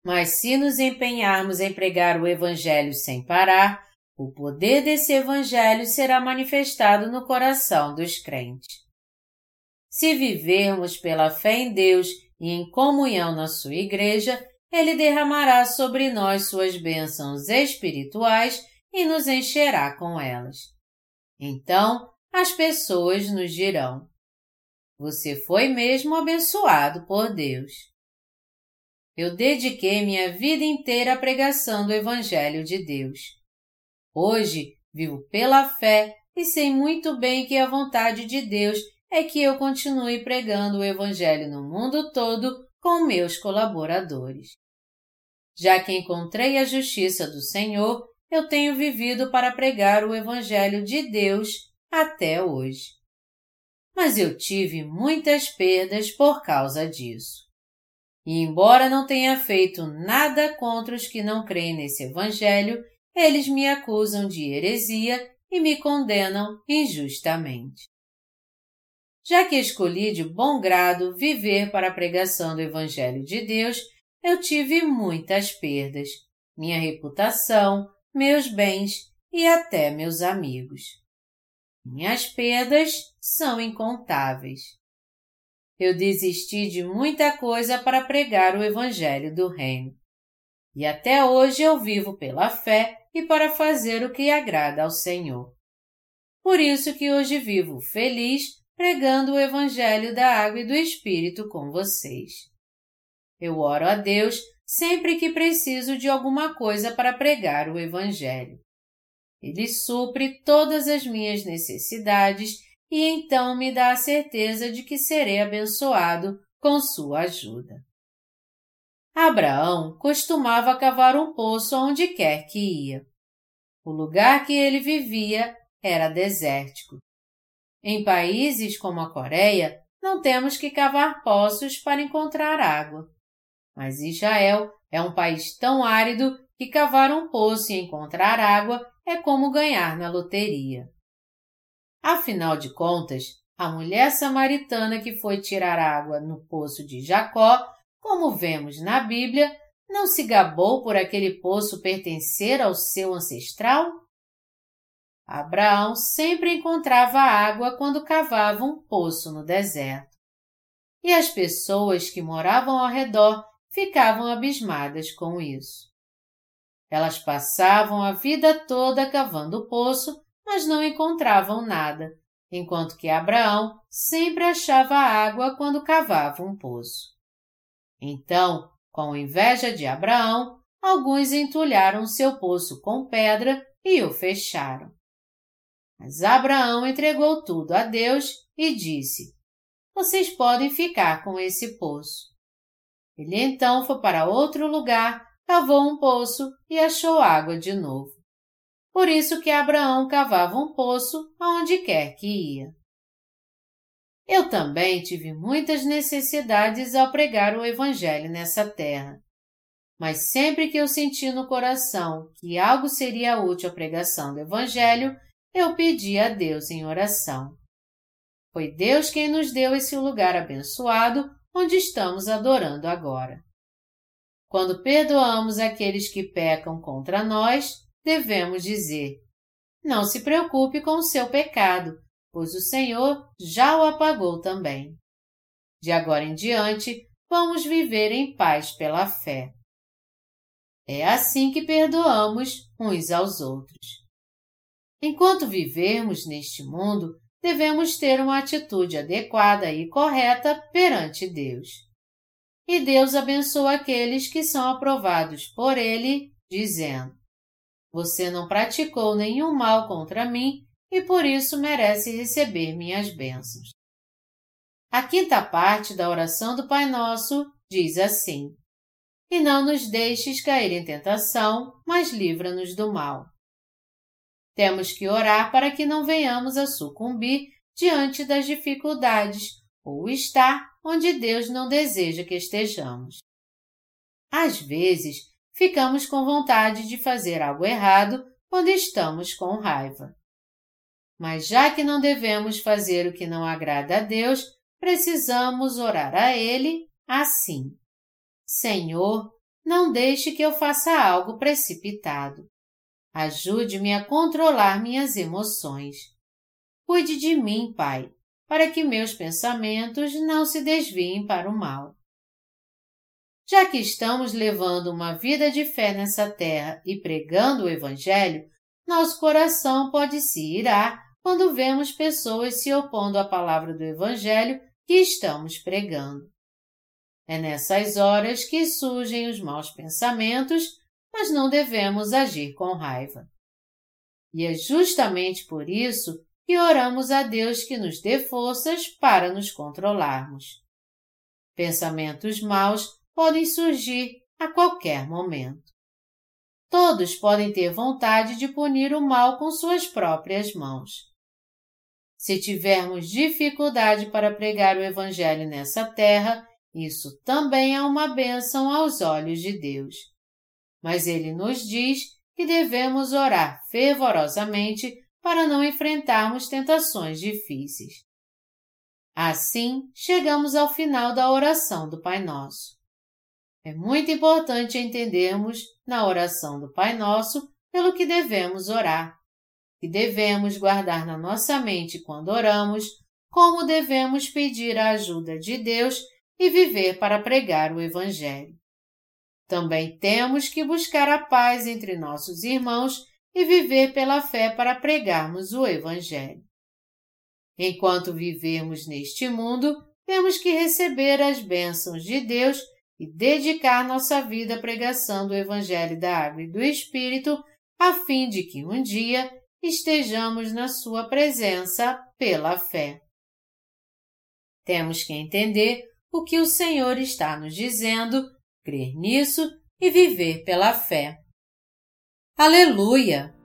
Mas se nos empenharmos em pregar o Evangelho sem parar, o poder desse Evangelho será manifestado no coração dos crentes. Se vivermos pela fé em Deus e em comunhão na sua Igreja, Ele derramará sobre nós suas bênçãos espirituais e nos encherá com elas. Então, as pessoas nos dirão: você foi mesmo abençoado por Deus. Eu dediquei minha vida inteira à pregação do Evangelho de Deus. Hoje vivo pela fé e sei muito bem que a vontade de Deus é que eu continue pregando o Evangelho no mundo todo com meus colaboradores. Já que encontrei a justiça do Senhor, eu tenho vivido para pregar o Evangelho de Deus até hoje mas eu tive muitas perdas por causa disso. E embora não tenha feito nada contra os que não creem nesse Evangelho, eles me acusam de heresia e me condenam injustamente. Já que escolhi de bom grado viver para a pregação do Evangelho de Deus, eu tive muitas perdas, minha reputação, meus bens e até meus amigos. Minhas perdas são incontáveis. Eu desisti de muita coisa para pregar o Evangelho do Reino. E até hoje eu vivo pela fé e para fazer o que agrada ao Senhor. Por isso que hoje vivo feliz pregando o Evangelho da Água e do Espírito com vocês. Eu oro a Deus sempre que preciso de alguma coisa para pregar o Evangelho. Ele supre todas as minhas necessidades e então me dá a certeza de que serei abençoado com sua ajuda. Abraão costumava cavar um poço onde quer que ia. O lugar que ele vivia era desértico. Em países como a Coreia, não temos que cavar poços para encontrar água. Mas Israel é um país tão árido que cavar um poço e encontrar água é como ganhar na loteria. Afinal de contas, a mulher samaritana que foi tirar água no poço de Jacó, como vemos na Bíblia, não se gabou por aquele poço pertencer ao seu ancestral? Abraão sempre encontrava água quando cavava um poço no deserto. E as pessoas que moravam ao redor ficavam abismadas com isso. Elas passavam a vida toda cavando o poço, mas não encontravam nada, enquanto que Abraão sempre achava água quando cavava um poço. Então, com inveja de Abraão, alguns entulharam seu poço com pedra e o fecharam. Mas Abraão entregou tudo a Deus e disse: Vocês podem ficar com esse poço. Ele então foi para outro lugar, cavou um poço e achou água de novo. Por isso que Abraão cavava um poço aonde quer que ia. Eu também tive muitas necessidades ao pregar o Evangelho nessa terra. Mas sempre que eu senti no coração que algo seria útil à pregação do Evangelho, eu pedi a Deus em oração. Foi Deus quem nos deu esse lugar abençoado onde estamos adorando agora. Quando perdoamos aqueles que pecam contra nós, devemos dizer: Não se preocupe com o seu pecado, pois o Senhor já o apagou também. De agora em diante, vamos viver em paz pela fé. É assim que perdoamos uns aos outros. Enquanto vivermos neste mundo, devemos ter uma atitude adequada e correta perante Deus. E Deus abençoa aqueles que são aprovados por Ele, dizendo: Você não praticou nenhum mal contra mim e por isso merece receber minhas bênçãos. A quinta parte da oração do Pai Nosso diz assim: E não nos deixes cair em tentação, mas livra-nos do mal. Temos que orar para que não venhamos a sucumbir diante das dificuldades ou estar onde Deus não deseja que estejamos. Às vezes, ficamos com vontade de fazer algo errado quando estamos com raiva. Mas já que não devemos fazer o que não agrada a Deus, precisamos orar a Ele assim: Senhor, não deixe que eu faça algo precipitado. Ajude-me a controlar minhas emoções. Cuide de mim, Pai, para que meus pensamentos não se desviem para o mal. Já que estamos levando uma vida de fé nessa terra e pregando o Evangelho, nosso coração pode se irar quando vemos pessoas se opondo à palavra do Evangelho que estamos pregando. É nessas horas que surgem os maus pensamentos mas não devemos agir com raiva. E é justamente por isso que oramos a Deus que nos dê forças para nos controlarmos. Pensamentos maus podem surgir a qualquer momento. Todos podem ter vontade de punir o mal com suas próprias mãos. Se tivermos dificuldade para pregar o Evangelho nessa terra, isso também é uma bênção aos olhos de Deus mas ele nos diz que devemos orar fervorosamente para não enfrentarmos tentações difíceis. Assim, chegamos ao final da oração do Pai Nosso. É muito importante entendermos, na oração do Pai Nosso, pelo que devemos orar, que devemos guardar na nossa mente quando oramos, como devemos pedir a ajuda de Deus e viver para pregar o Evangelho. Também temos que buscar a paz entre nossos irmãos e viver pela fé para pregarmos o Evangelho. Enquanto vivemos neste mundo, temos que receber as bênçãos de Deus e dedicar nossa vida à pregação do Evangelho da Água e do Espírito, a fim de que um dia estejamos na Sua presença pela fé. Temos que entender o que o Senhor está nos dizendo, crer nisso e viver pela fé. Aleluia!